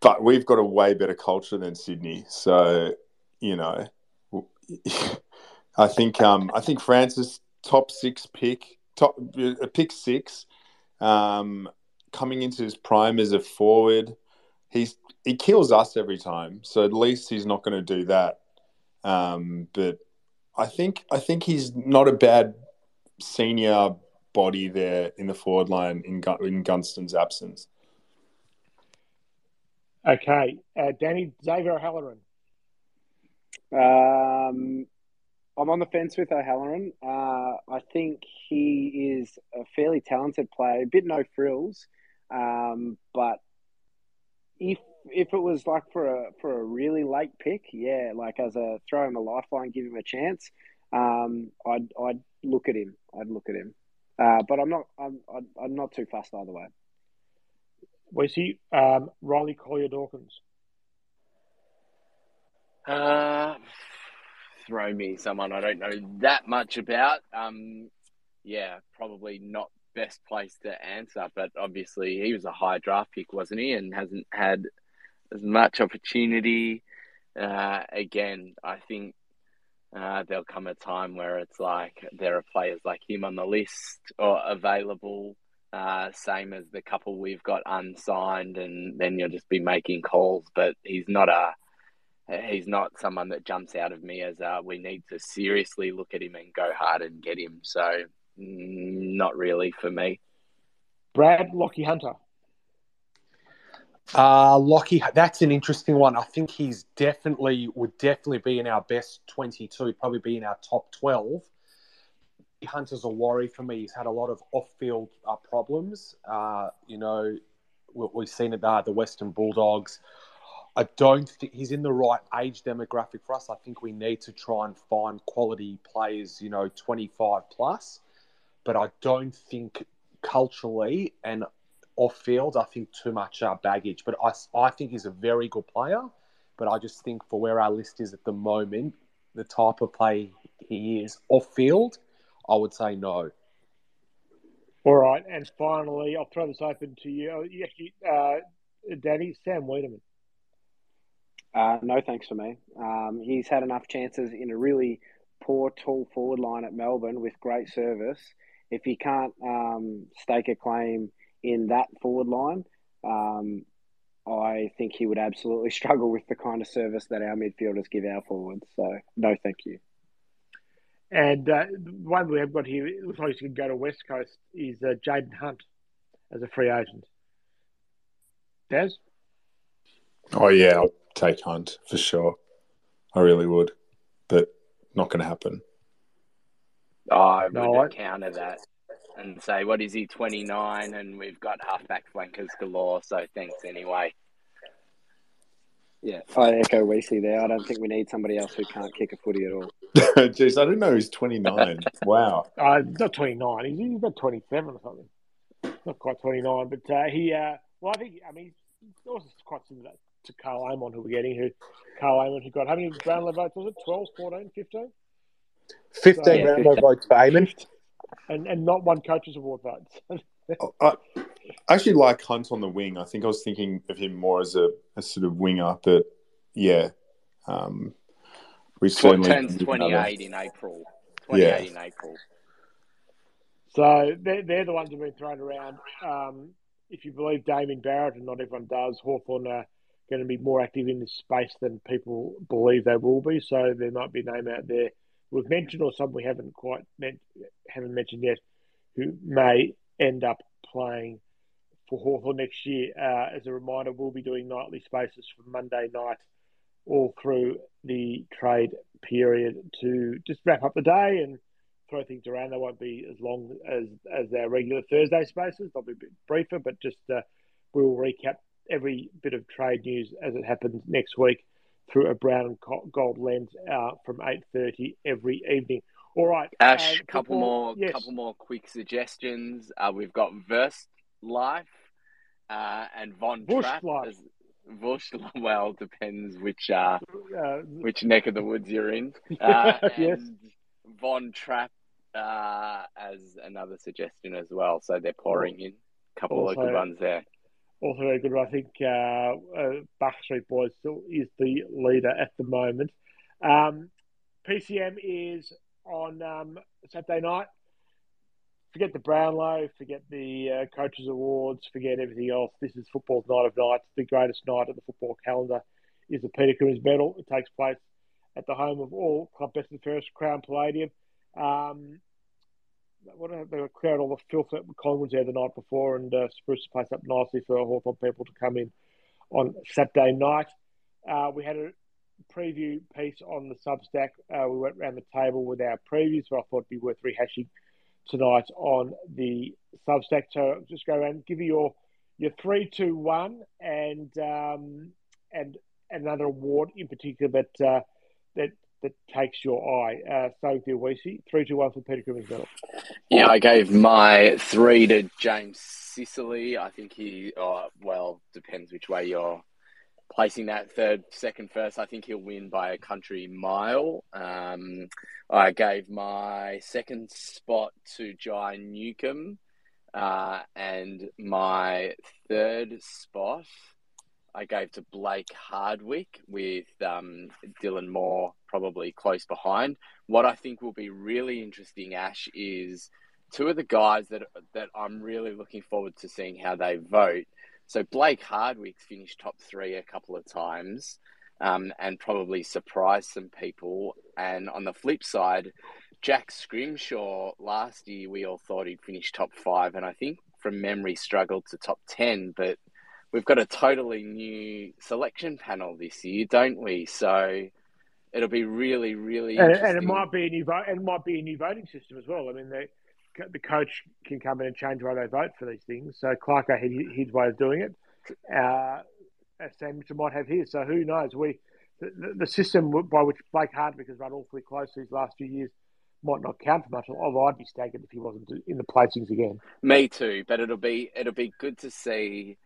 but we've got a way better culture than Sydney, so you know, <laughs> I think um, I think Francis top six pick, top uh, pick six, um, coming into his prime as a forward, he's he kills us every time. So at least he's not going to do that. Um, but I think I think he's not a bad senior body there in the forward line in Gun- in Gunston's absence. Okay, uh, Danny Xavier O'Halloran. Um, I'm on the fence with O'Halloran. Uh, I think he is a fairly talented player, a bit no frills, um, but if if it was like for a for a really late pick, yeah, like as a throw him a lifeline, give him a chance, um, I'd I'd look at him. I'd look at him, uh, but I'm not I'm I'm I'm not too fussed either way. Was he um, Riley Collier Dawkins? Uh, throw me someone I don't know that much about. Um, yeah, probably not best place to answer, but obviously he was a high draft pick, wasn't he? And hasn't had as much opportunity. Uh, again, I think uh, there'll come a time where it's like there are players like him on the list or available uh, same as the couple we've got unsigned, and then you'll just be making calls. But he's not a he's not someone that jumps out of me as uh, we need to seriously look at him and go hard and get him. So not really for me. Brad Lachie Hunter. Uh, Lachie, that's an interesting one. I think he's definitely would definitely be in our best twenty-two. Probably be in our top twelve. Hunter's a worry for me. He's had a lot of off-field uh, problems. Uh, you know, we, we've seen it uh, the Western Bulldogs. I don't think he's in the right age demographic for us. I think we need to try and find quality players, you know, 25 plus. But I don't think culturally and off field, I think too much uh, baggage. But I, I think he's a very good player. But I just think for where our list is at the moment, the type of play he is off field, I would say no. All right, and finally, I'll throw this open to you. you uh, Danny, Sam Weideman. Uh, no, thanks for me. Um, he's had enough chances in a really poor, tall forward line at Melbourne with great service. If he can't um, stake a claim in that forward line, um, I think he would absolutely <laughs> struggle with the kind of service that our midfielders give our forwards. So, no, thank you. And uh, one we have got here, it looks like he's going to go to West Coast, is uh, Jayden Hunt as a free agent. Daz? Oh, yeah, I'll take Hunt for sure. I really would, but not going to happen. Oh, I would no, counter that and say, what is he, 29, and we've got halfback flankers galore, so thanks anyway. Yeah, I echo Wesley there. I don't think we need somebody else who can't kick a footy at all. <laughs> Jeez, I didn't know he's 29. <laughs> wow. Uh, not 29. He's, he's about 27 or something. Not quite 29, but uh, he, uh, well, I think, I mean, he's also quite similar to Karl Amon, who we're getting, who Karl Amon, who got how many Brownlow votes was it? 12, 14, 15? 15 so, Brownlow votes for Amon. And, and not one Coaches Award vote. I, I actually like Hunt on the wing. I think I was thinking of him more as a, a sort of winger, but yeah. Um, we certainly turns 28 in April. 28 yeah. in April. So they're, they're the ones who've been thrown around. Um, if you believe Damien Barrett, and not everyone does, Hawthorn are going to be more active in this space than people believe they will be. So there might be a name out there we've mentioned, or some we haven't quite meant, haven't mentioned yet, who may end up playing for Hawthorn next year. Uh, as a reminder, we'll be doing nightly spaces from Monday night all through the trade period to just wrap up the day and throw things around. They won't be as long as as our regular Thursday spaces. They'll be a bit briefer, but just uh, we'll recap every bit of trade news as it happens next week through a brown and gold lens uh, from eight thirty every evening. All right, Ash. Uh, couple more, yes. couple more quick suggestions. Uh, we've got Verst Life uh, and Von Bush Trapp. Life. As, Bush, <laughs> well, depends which uh, uh, which neck of the woods you're in. <laughs> Uh, yes. Von Trapp uh, as another suggestion as well. So they're pouring in a couple also, of good ones there. Also very good. I think uh, uh, Street Boys still is the leader at the moment. Um, PCM is on um, Saturday night. Forget the Brownlow, forget the uh, Coaches Awards, forget everything else. This is football's night of nights. The greatest night of the football calendar is the Peter Crimmins Medal. It takes place at the home of all Club Best and Fairest Crown Palladium. Um, what they cleared all the filth that Collingwood's there the night before and uh, spruce the place up nicely for Hawthorn people to come in on Saturday night. Uh, we had a preview piece on the Substack. Uh, we went around the table with our previews, so I thought it'd be worth rehashing tonight on the Substack. So just go around, give you your your three, two, one, and um, and another award in particular that uh, that that takes your eye. Uh, with you, three, two, one for Peter Crimmins medal. Yeah, I gave my three to James Sicily. I think he, oh, well, depends which way you're placing that third, second, first. I think he'll win by a country mile. Um, I gave my second spot to Jai Newcombe, uh, and my third spot I gave to Blake Hardwick with um, Dylan Moore probably close behind. What I think will be really interesting, Ash, is two of the guys that that I'm really looking forward to seeing how they vote. So Blake Hardwick finished top three a couple of times, um, and probably surprised some people. And on the flip side, Jack Scrimshaw last year we all thought he'd finish top five, and I think from memory struggled to top ten, but we've got a totally new selection panel this year, don't we? So it'll be really, really and, and, it might be a new vote, and it might be a new voting system as well. I mean, the the coach can come in and change the way they vote for these things. So Clarko had his way of doing it. Uh, Sam Mitchell might have his. So who knows? We the, the system by which Blake Hardwick has run awfully close these last few years might not count for much. Although I'd be staggered if he wasn't in the placings again. Me too. But it'll be it'll be good to see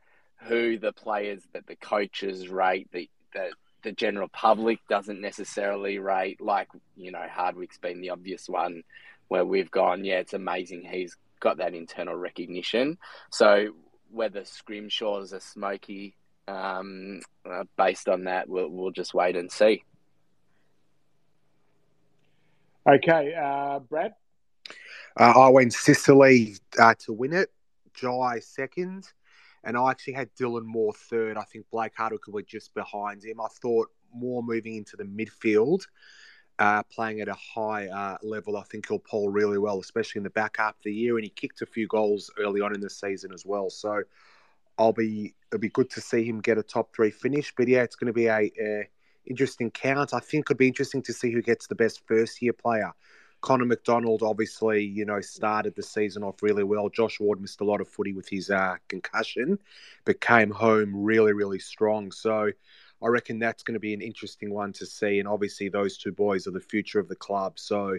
who the players that the coaches rate the the the general public doesn't necessarily rate. Like you know, Hardwick's been the obvious one where we've gone, yeah, it's amazing he's got that internal recognition. So whether Scrimshaw's a smoky um, uh, based on that, we'll, we'll just wait and see. Okay, uh, Brad? Uh, I went Sicily uh, to win it, Jai second, and I actually had Dylan Moore third. I think Blake Hardwick was just behind him. I thought Moore moving into the midfield, uh, playing at a high uh, level, I think he'll pull really well, especially in the back half of the year. And he kicked a few goals early on in the season as well. So I'll be it'll be good to see him get a top three finish. But yeah, it's going to be a, a interesting count. I think it'd be interesting to see who gets the best first year player. Connor McDonald obviously, you know, started the season off really well. Josh Ward missed a lot of footy with his uh, concussion, but came home really, really strong. So I reckon that's going to be an interesting one to see. And obviously, those two boys are the future of the club. So,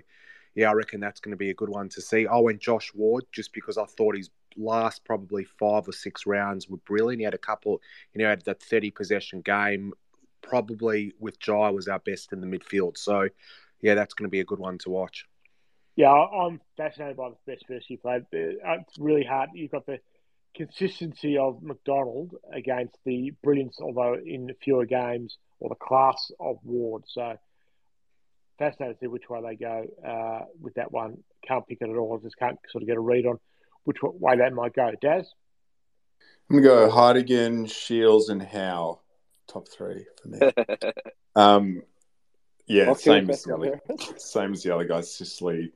yeah, I reckon that's going to be a good one to see. I went Josh Ward just because I thought his last probably five or six rounds were brilliant. He had a couple, you know, had that 30 possession game. Probably with Jai was our best in the midfield. So, yeah, that's going to be a good one to watch. Yeah, I'm fascinated by the best first year played. Uh, it's really hard. You've got the consistency of McDonald against the brilliance, although in fewer games, or the class of Ward. So fascinated to see which way they go uh, with that one. Can't pick it at all. I Just can't sort of get a read on which way that might go. Daz? I'm going to go Hartigan, Shiels, and Howe. Top three for me. <laughs> um, yeah, same as, the, <laughs> same as the other guys. Sicily,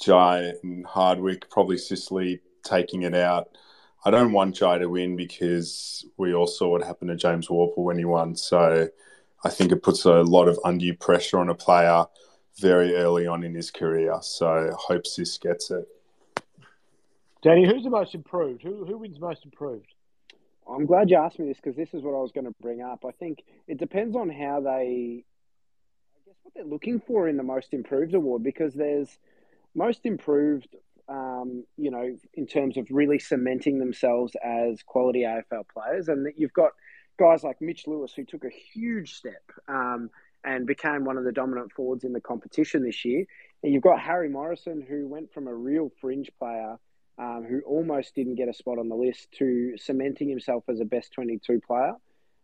Jai, and Hardwick. Probably Sicily taking it out. I don't want Jai to win because we all saw what happened to James Worpel when he won. So I think it puts a lot of undue pressure on a player very early on in his career. So I hope Sis gets it. Danny, who's the most improved? Who who wins most improved? I'm glad you asked me this because this is what I was going to bring up. I think it depends on how they, Guess, what they're looking for in the most improved award because there's most improved um, you know, in terms of really cementing themselves as quality AFL players. And you've got guys like Mitch Lewis, who took a huge step um, and became one of the dominant forwards in the competition this year. And you've got Harry Morrison, who went from a real fringe player um, who almost didn't get a spot on the list to cementing himself as a best 22 player.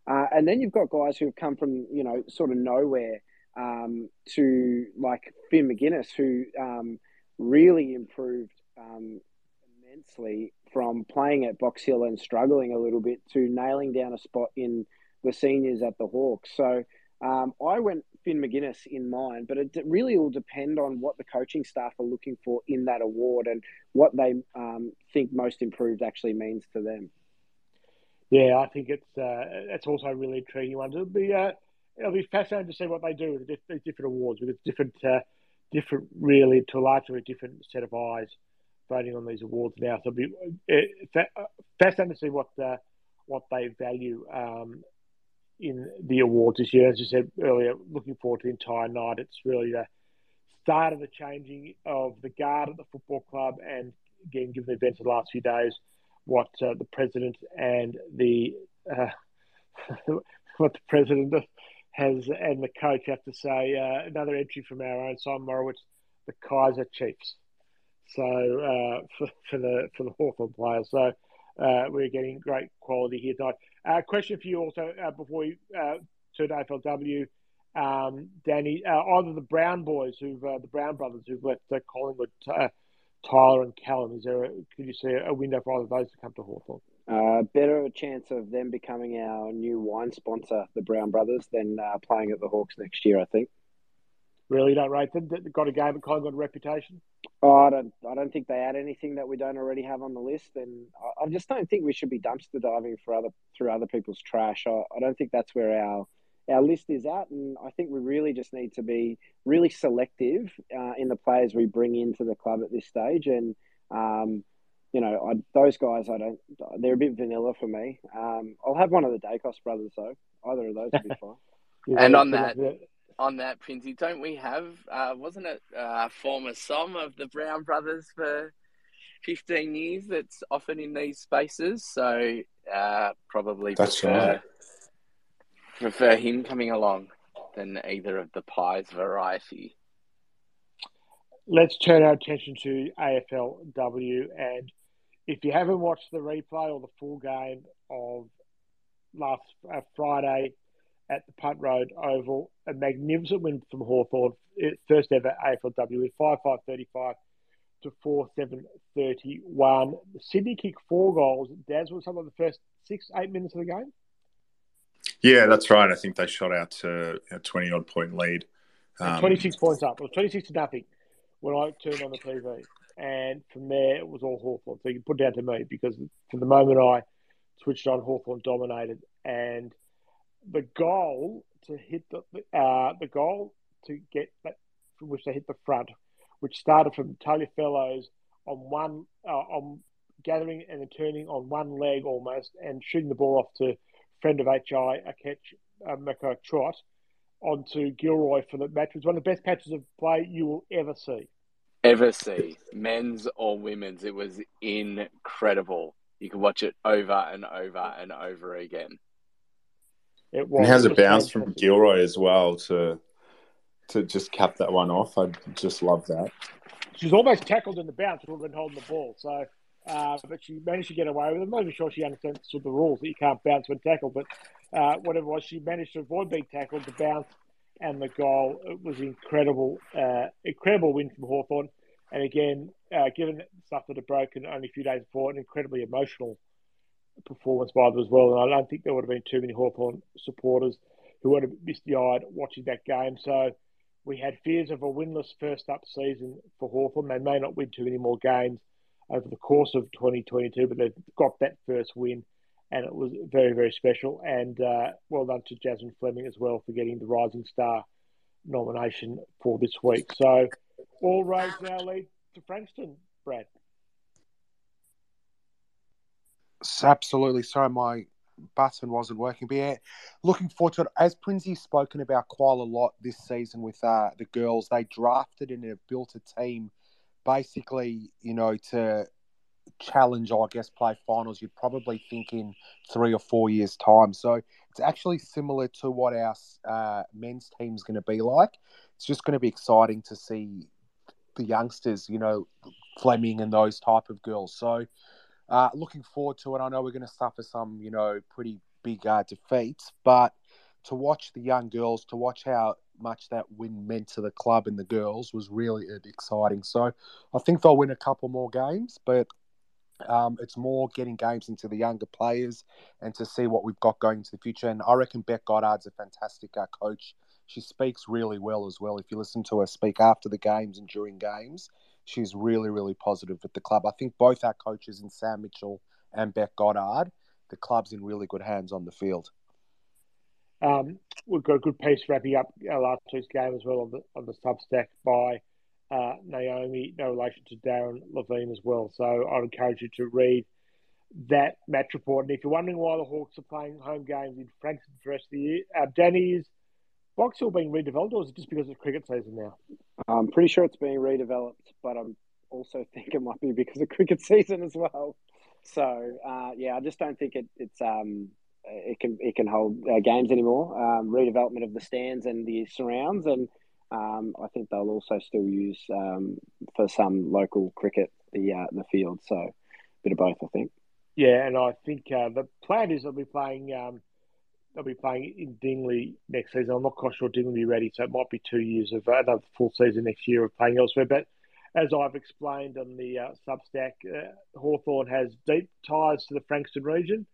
Uh, and then you've got guys who have come from, you know, sort of nowhere um, to like Finn Maginness, who um, really improved um, immensely from playing at Box Hill and struggling a little bit to nailing down a spot in the seniors at the Hawks. So um, I went Finn Maginness in mind, but it really will depend on what the coaching staff are looking for in that award and what they um, think most improved actually means to them. Yeah, I think it's uh, it's also really intriguing one. Be uh, it'll be fascinating to see what they do with the different awards with different uh, different really to a large degree different set of eyes voting on these awards now. So it'll be fascinating to see what uh, what they value um, in the awards this year. As you said earlier, looking forward to the entire night. It's really the start of the changing of the guard at the football club, and again, given the events of the last few days, what uh, the president and the uh, <laughs> what the president has and the coach have to say. Uh, another entry from our own Simon Morowitz, the Kaiser Chiefs. So uh, for, for the for the Hawthorn players, so uh, we're getting great quality here tonight. Uh, question for you also uh, before we uh, turn to AFLW, um, Danny. Either the Brown boys, who've the Brown brothers, who've left Collingwood, Tyler and Callum. Is there? A, could you see a window for either of those to come to Hawthorn? Uh, better chance of them becoming our new wine sponsor, the Brown Brothers, than uh, playing at the Hawks next year. I think. Really, don't rate them. They've got a game, of got reputation. Oh, I don't. I don't think they add anything that we don't already have on the list, and I, I just don't think we should be dumpster diving for other through other people's trash. I, I don't think that's where our our list is at, and I think we really just need to be really selective uh, in the players we bring into the club at this stage. And um, you know, I, those guys, I don't. They're a bit vanilla for me. Um, I'll have one of the Daicos brothers though. Either of those would be <laughs> fine. and on that, on that, Pinsy, don't we have? Uh, wasn't it uh, former som of the Brown brothers for? 15 years that's often in these spaces, so uh, probably That's prefer, right. prefer him coming along than either of the pies variety. Let's turn our attention to AFLW. And if you haven't watched the replay or the full game of last uh, Friday at the Punt Road Oval, a magnificent win from Hawthorn, first ever AFLW with 5 5 35 to 4 7 31. Sydney kicked four goals. Daz was some of the first six, eight minutes of the game. Yeah, that's right. I think they shot out to a 20 odd point lead. Um, 26 points up. It was 26 to nothing when I turned on the TV. And from there, it was all Hawthorn. So you put it down to me because from the moment I switched on, Hawthorn dominated. And the goal to hit the uh, the goal to get that from which they hit the front, which started from Taliaferro's on one uh, on gathering and then turning on one leg almost and shooting the ball off to friend of HI, a catch, uh, Makur Chuot, onto Gilroy for the match. It was one of the best patches of play you will ever see. Ever see, men's or women's. It was incredible. You could watch it over and over and over again. It was. And has a bounce from Gilroy as well to to just cap that one off. I just love that. She's almost tackled in the bounce. Would have been holding the ball. So uh, but she managed to get away with it. I'm not even sure she understands the rules that you can't bounce when tackled, but uh, whatever it was, she managed to avoid being tackled, the bounce and the goal. It was incredible, uh, incredible win from Hawthorn. And again, uh, given stuff that had broken only a few days before, an incredibly emotional performance by them as well. And I don't think there would have been too many Hawthorn supporters who would have missed the eye watching that game. So we had fears of a winless first up season for Hawthorn. They may not win too many more games over the course of 2022, but they've got that first win, and it was very, very special. And uh, well done to Jasmine Fleming as well for getting the Rising Star nomination for this week. So all roads now lead to Frankston, Brad. Absolutely. Sorry, my button wasn't working. But yeah, looking forward to it. As Prinzy's spoken about quite a lot this season with uh, the girls, they drafted and have built a team – basically, you know, to challenge, I guess, play finals, you'd probably think in three or four years' time. So it's actually similar to what our uh, men's team's going to be like. It's just going to be exciting to see the youngsters, you know, Fleming and those type of girls. So uh, looking forward to it. I know we're going to suffer some, you know, pretty big uh, defeats, but to watch the young girls, to watch how much that win meant to the club and the girls was really exciting. So I think they'll win a couple more games, but um, it's more getting games into the younger players and to see what we've got going into the future. And I reckon Bec Goddard's a fantastic uh, coach. She speaks really well as well. If you listen to her speak after the games and during games, she's really, really positive with the club. I think both our coaches in Sam Mitchell and Bec Goddard, the club's in really good hands on the field. Um, we've got a good piece wrapping up our last week's game as well on the on the Substack by uh, Naomi, no relation to Darren Levine as well. So I'd encourage you to read that match report. And if you're wondering why the Hawks are playing home games in Frankston for the rest of the year, uh, is Box Hill being redeveloped or is it just because it's cricket season now? I'm pretty sure it's being redeveloped, but I'm also <laughs> think it might be because of cricket <laughs> season as well. So uh, yeah, I just don't think it, it's um, it can it can hold uh, games anymore. Um, redevelopment of the stands and the surrounds, and um, I think they'll also still use um, for some local cricket the uh, the field. So a bit of both, I think. Yeah, and I think uh, the plan is they'll be playing. Um, they'll be playing in Dingley next season. I'm not quite sure Dingley will be ready, so it might be two years of uh, another full season next year of playing elsewhere. But as I've explained on the uh, Substack, uh, Hawthorn has deep ties to the Frankston region,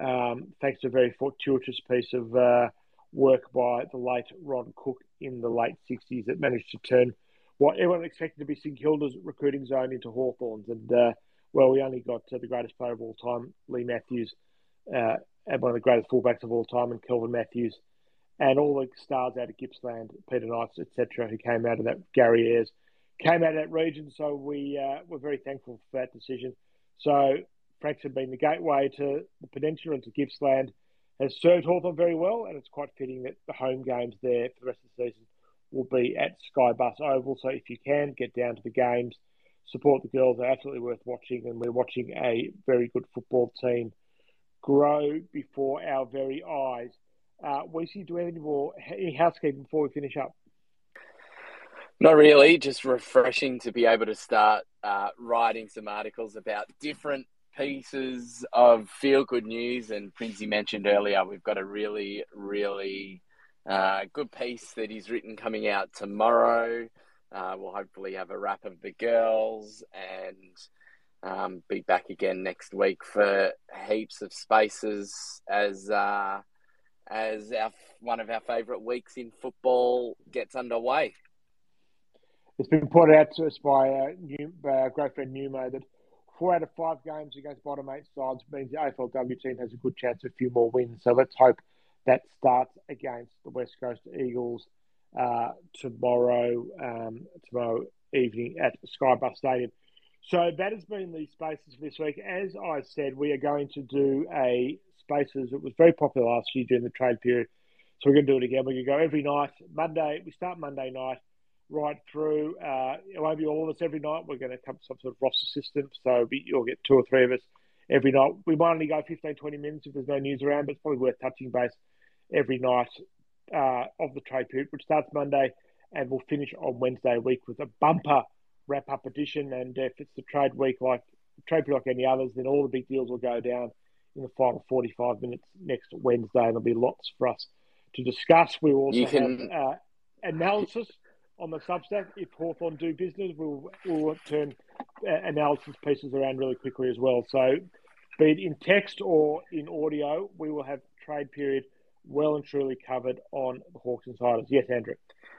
um, thanks to a very fortuitous piece of uh, work by the late Ron Cook in the late 60s that managed to turn what everyone expected to be St Kilda's recruiting zone into Hawthorn's. And, uh, well, we only got uh, the greatest player of all time, Leigh Matthews, uh, and one of the greatest fullbacks of all time, and Kelvin Matthews, and all the stars out of Gippsland, Peter Knights, etc., who came out of that, Gary Ayres came out of that region. So we uh, were very thankful for that decision. So Franks had been the gateway to the peninsula and to Gippsland has served Hawthorn very well, and it's quite fitting that the home games there for the rest of the season will be at Skybus Oval. So if you can get down to the games, support the girls. They're absolutely worth watching, and we're watching a very good football team grow before our very eyes. Uh, Weesey, do we have any more any housekeeping before we finish up? Not really, just refreshing to be able to start uh, writing some articles about different pieces of feel good news. And Princey mentioned earlier, we've got a really, really uh, good piece that he's written coming out tomorrow. Uh, we'll hopefully have a wrap of the girls and um, be back again next week for heaps of spaces as uh, as our one of our favourite weeks in football gets underway. It's been pointed out to us by uh, new, great friend Numo that four out of five games against bottom eight sides means the AFLW team has a good chance of a few more wins. So let's hope that starts against the West Coast Eagles uh, tomorrow um, tomorrow evening at Skybus Stadium. So that has been the spaces for this week. As I said, we are going to do a spaces. It was very popular last year during the trade period, so we're going to do it again. We're going to go every night. Monday, we start Monday night right through. Uh, it won't be all of us every night. We're going to come to some sort of roster system. So you'll get two or three of us every night. We might only go 15, 20 minutes if there's no news around, but it's probably worth touching base every night uh, of the trade period, which starts Monday and will finish on Wednesday week with a bumper wrap up edition. And if it's the trade week like trade period like any others, then all the big deals will go down in the final 45 minutes next Wednesday. And there'll be lots for us to discuss. We will also can... have uh, analysis on the Substack. If Hawthorn do business, we'll, we'll turn uh, analysis pieces around really quickly as well. So, be it in text or in audio, we will have trade period well and truly covered on the Hawks Insiders. Yes, Andrew.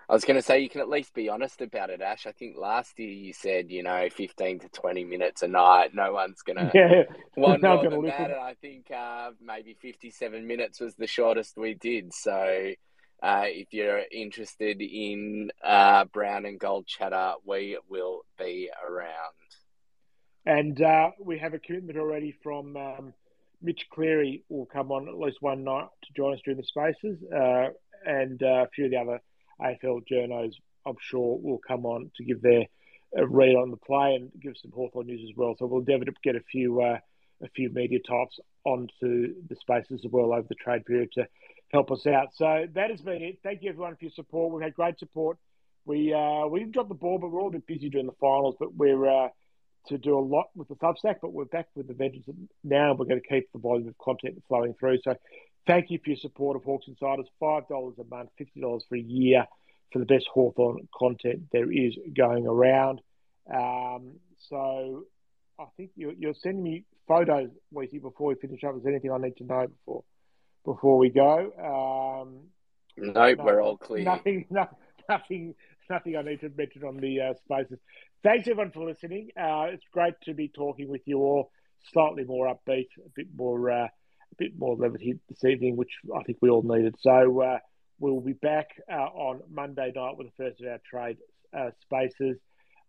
I was going to say you can at least be honest about it, Ash. I think last year you said you know fifteen to twenty minutes a night. No one's going <laughs> to yeah, <laughs> want more than that. And I think uh, maybe fifty-seven minutes was the shortest we did. So uh, if you're interested in uh, brown and gold chatter, we will be around. And uh, we have a commitment already from um, Mitch Cleary will come on at least one night to join us during the spaces, uh, and uh, a few of the other AFL journos, I'm sure, will come on to give their read on the play and give some Hawthorn news as well. So we'll endeavour to get a few uh, a few media types onto the spaces as well over the trade period to help us out. So that has been it. Thank you everyone for your support. We've had great support. We uh, we didn't drop the ball, but we're all a bit busy during the finals. But we're uh, to do a lot with the Substack, but we're back with the vengeance now. We're going to keep the volume of content flowing through. So thank you for your support of Hawks Insiders. Five dollars a month, fifty dollars for a year for the best Hawthorn content there is going around. Um, so I think you're, you're sending me photos, Weezy, before we finish up. Is anything I need to know before before we go? Um, no, we're all clear. Nothing, <laughs> no, nothing, nothing I need to mention on the uh, spaces. Thanks everyone for listening. Uh, it's great to be talking with you all. Slightly more upbeat, a bit more, uh, a bit more levity this evening, which I think we all needed. So uh, we'll be back uh, on Monday night with the first of our trade uh, spaces.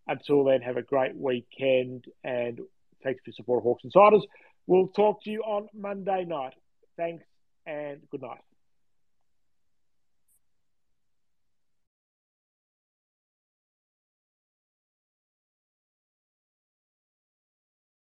Until then, have a great weekend and thanks for your support, Hawks Insiders. We'll talk to you on Monday night. Thanks and good night.